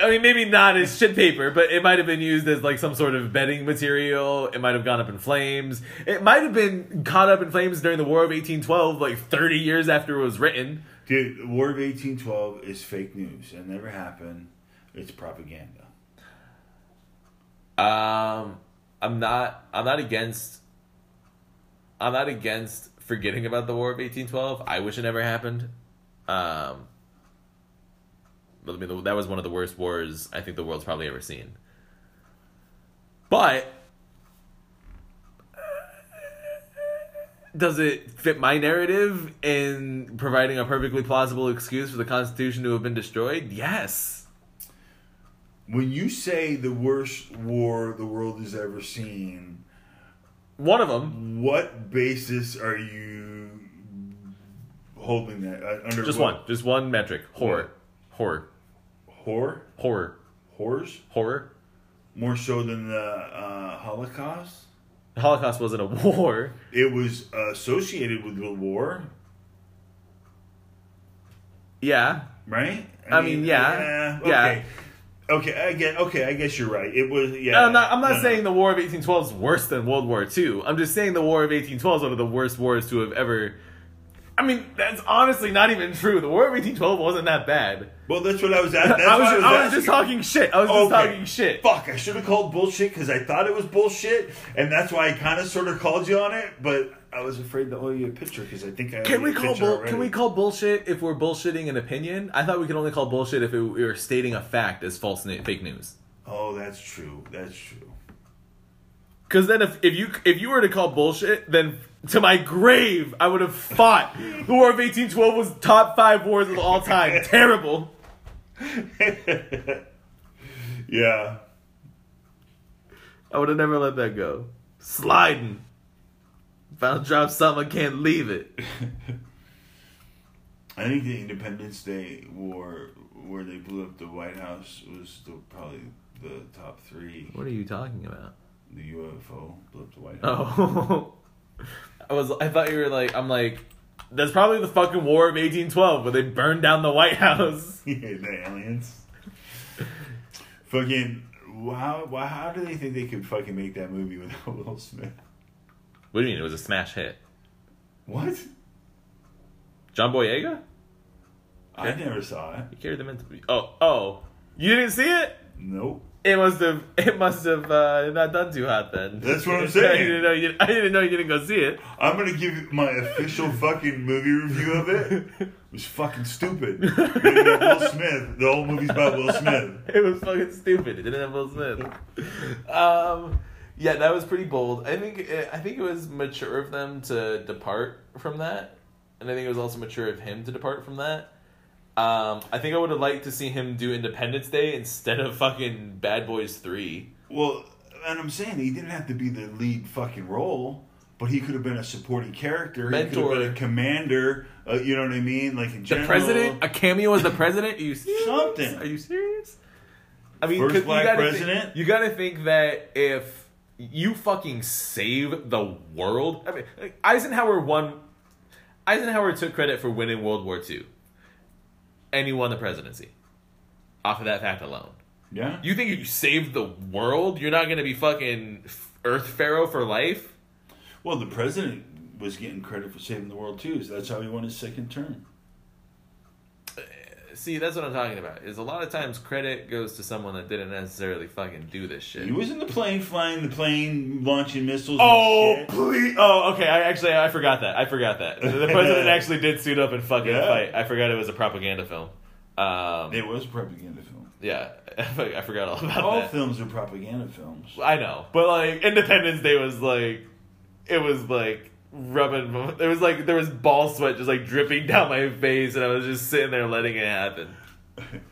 I mean, maybe not as shit paper, but it might have been used as like some sort of bedding material. It might have gone up in flames. It might have been caught up in flames during the War of 1812, like 30 years after it was written. Dude, the War of 1812 is fake news. It never happened. It's propaganda. Um, I'm not. I'm not against. I'm not against forgetting about the War of 1812. I wish it never happened. Um, I mean, that was one of the worst wars I think the world's probably ever seen. But does it fit my narrative in providing a perfectly plausible excuse for the Constitution to have been destroyed? Yes. When you say the worst war the world has ever seen, One of them, what basis are you holding that uh, under? just what- one, just one metric: horror, horror, Whore? horror, horrors, horror. More so than the uh, Holocaust? The Holocaust wasn't a war. It was associated with the war, Yeah, right? I mean, yeah, Okay. yeah. Okay, I get. Okay, I guess you're right. It was. Yeah. I'm not. I'm not No, no. saying the War of 1812 is worse than World War II. I'm just saying the War of 1812 is one of the worst wars to have ever. I mean, that's honestly not even true. The War of 1812 wasn't that bad. Well, that's what I was. At, that's I was, what just, I I was, was just talking shit. I was just Okay. talking shit. Fuck! I should have called bullshit because I thought it was bullshit, and that's why I kind of sort of called you on it. But I was afraid to owe you a picture because I think I. Can we call bull- can we call bullshit if we're bullshitting an opinion? I thought we could only call bullshit if it, we were stating a fact as false na- fake news. Oh, that's true. That's true. Because then, if, if you if you were to call bullshit, then to my grave, I would have fought. The War of 1812 was top five wars of all time. Terrible. yeah. I would have never let that go. Sliding. If I don't drop something, I can't leave it. I think the Independence Day War, where they blew up the White House, was still probably the top three. What are you talking about? The UFO blew up the White oh. House. Oh, I was. I thought you were like. I'm like. That's probably the fucking War of 1812, where they burned down the White House. yeah, the aliens. fucking. How, why, how do they think they could fucking make that movie without Will Smith? What do you mean? It was a smash hit. What? John Boyega? I never saw it. He carried them into. Oh, oh, you didn't see it? Nope. It must have. It must have uh, not done too hot then. That's what I'm saying. I didn't know you. I didn't know you didn't go see it. I'm gonna give you my official fucking movie review of it. It was fucking stupid. It didn't have Will Smith. The whole movie's about Will Smith. It was fucking stupid. It didn't have Will Smith. Um, yeah, that was pretty bold. I think. It, I think it was mature of them to depart from that, and I think it was also mature of him to depart from that. Um, I think I would have liked to see him do Independence Day instead of fucking Bad Boys Three. Well, and I'm saying he didn't have to be the lead fucking role, but he could have been a supporting character. He could have Mentor. been a commander. Uh, you know what I mean? Like in The president, a cameo as the president. Are you serious? Something. Are you serious? I mean, First black you gotta president? Think, you got to think that if you fucking save the world, I mean, like, Eisenhower won. Eisenhower took credit for winning World War II, and he won the presidency. Off of that fact alone, Yeah. you think if you saved the world, you're not gonna be fucking Earth Pharaoh for life? Well, the president was getting credit for saving the world too. So that's how he won his second term. See, that's what I'm talking about. Is a lot of times credit goes to someone that didn't necessarily fucking do this shit. He was in the plane, flying the plane, launching missiles. Oh, and shit. please! Oh, okay. I actually I forgot that. I forgot that the president actually did suit up and fucking Yeah. fight. I forgot it was a propaganda film. Um, It was a propaganda film. yeah, I forgot all about All that. All films are propaganda films. I know, but like Independence Day was like, it was like rubbing. There was like there was ball sweat just like dripping down my face, and I was just sitting there letting it happen.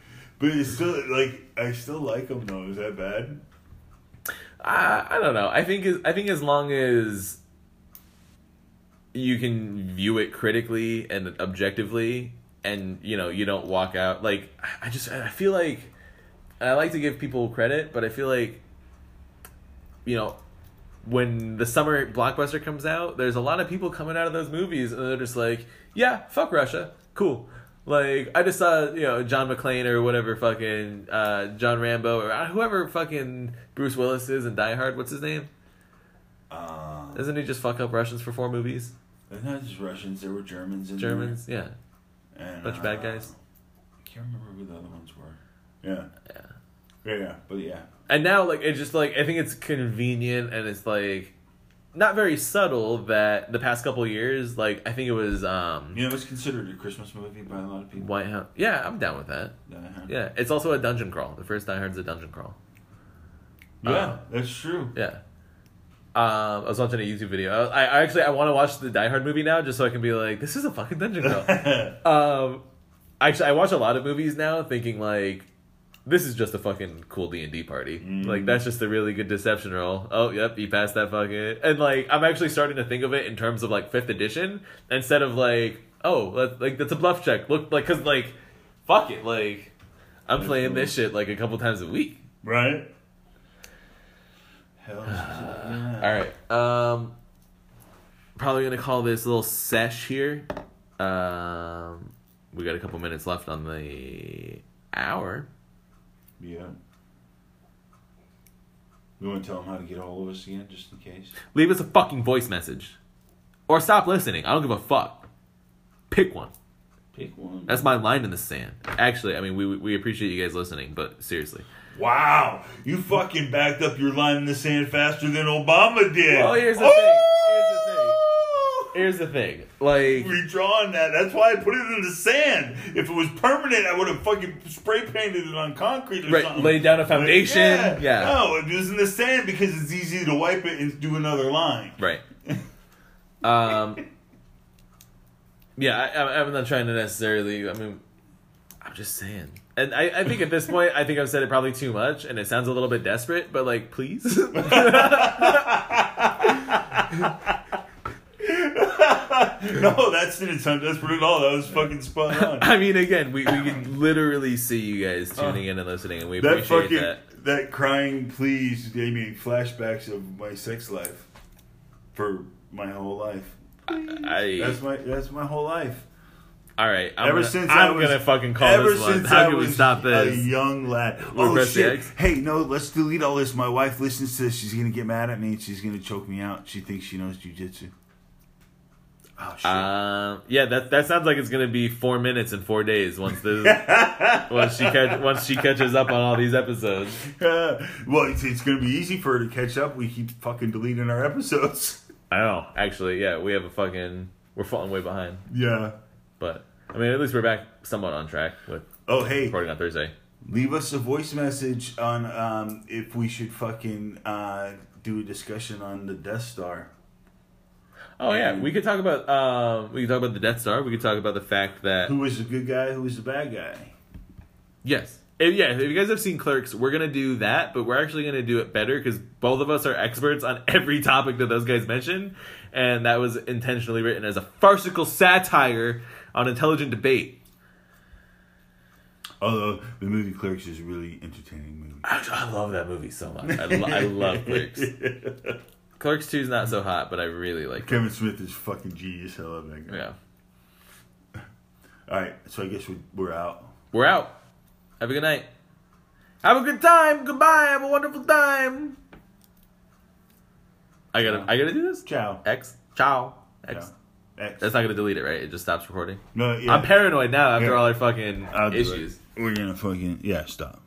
But it's still like I still like him though. Is that bad? I, I don't know. I think as, I think as long as you can view it critically and objectively, and you know you don't walk out like I just I feel like I like to give people credit, but I feel like you know when the summer blockbuster comes out, there's a lot of people coming out of those movies and they're just like, yeah, fuck Russia, cool. Like I just saw you know John McClane or whatever fucking uh, John Rambo or uh, whoever fucking Bruce Willis is in Die Hard. What's his name? Uh, Doesn't he just fuck up Russians for four movies? not just Russians. There were Germans and Germans, yeah, and, bunch of bad guys. I can't remember who the other ones were. Yeah. Yeah. Yeah, yeah, but yeah. And now, like, it's just like I think it's convenient and it's like not very subtle that the past couple years, like I think it was um You know, it's considered a Christmas movie by a lot of people. White House. Yeah, I'm down with that. Yeah, it's also a dungeon crawl. The first Die Hard's a dungeon crawl. Yeah, Uh, that's true. Yeah. Um, I was watching a YouTube video. I, I actually I want to watch the Die Hard movie now just so I can be like, this is a fucking dungeon crawl. um, actually, I watch a lot of movies now, thinking like, this is just a fucking cool D and D party. Mm. Like that's just a really good deception roll. Oh, yep, you passed that fucking. And like, I'm actually starting to think of it in terms of like fifth edition instead of like, oh, like that's a bluff check. Look, like, cause like, fuck it, like, I'm playing this shit like a couple times a week. right? Hell, yeah. All right. Um, probably gonna call this little sesh here. Um, we got a couple minutes left on the hour. Yeah. We want to tell them how to get all of us again, just in case. Leave us a fucking voice message, or stop listening. I don't give a fuck. Pick one. Pick one. That's my line in the sand. Actually, I mean, we we appreciate you guys listening, but seriously. Wow, you fucking backed up your line in the sand faster than Obama did. Well, here's the thing. Here's the thing. Like, Redrawing that. That's why I put it in the sand. If it was permanent, I would have fucking spray painted it on concrete or Right, something. laid down a foundation, Like, yeah. No, it was in the sand because it's easy to wipe it and do another line. Right. Um. Yeah, I, I- I'm not trying to necessarily. I mean, I'm just saying, and I, I think at this point, I think I've said it probably too much, and it sounds a little bit desperate. But like, please, no, that's sound desperate at all. That was fucking spot on. I mean, again, we we can literally see you guys uh, tuning in and listening, and we that appreciate fucking that. that. crying please gave me flashbacks of my sex life for my whole life. I, That's my that's my whole life. all right. I'm ever gonna, since I I'm was- gonna fucking call Ever this one. since How I can we stop a this? young lad. Oh shit! Hey, no, let's delete all this. My wife listens to this. She's gonna get mad at me. and She's gonna choke me out. She thinks she knows jujitsu. Oh shit! Um, yeah, that that sounds like it's gonna be four minutes in four days once the once she catch, once she catches up on all these episodes. well, it's, it's gonna be easy for her to catch up. We keep fucking deleting our episodes. I know. Actually, yeah, we have a fucking we're falling way behind, Yeah. but I mean, at least we're back somewhat on track with Oh hey, recording on Thursday. leave us a voice message on um, if we should fucking uh, do a discussion on the Death Star. Oh yeah, we could talk about um, we could talk about the Death Star. We could talk about the fact that Who was the good guy? Who was the bad guy? yes, If- yeah. If you guys have seen Clerks, we're gonna do that, but we're actually gonna do it better because both of us are experts on every topic that those guys mentioned, and that was intentionally written as a farcical satire on intelligent debate. Although the movie Clerks is a really entertaining movie. I, I love that movie so much. I, lo- I love Clerks. Clerks Two is not so mm. hot, but I really like it. Kevin Smith is fucking genius. I love that guy. Yeah, All right, so I guess we, we're out. we're out. Have a good night. Have a good time. Goodbye. Have a wonderful time. I gotta. I gotta do this. Ciao. X. Ciao. X. Ciao. X. That's not gonna delete it, right? It just stops recording. no, yeah. I'm paranoid now after Yeah. all our fucking issues. We're gonna fucking yeah. Stop.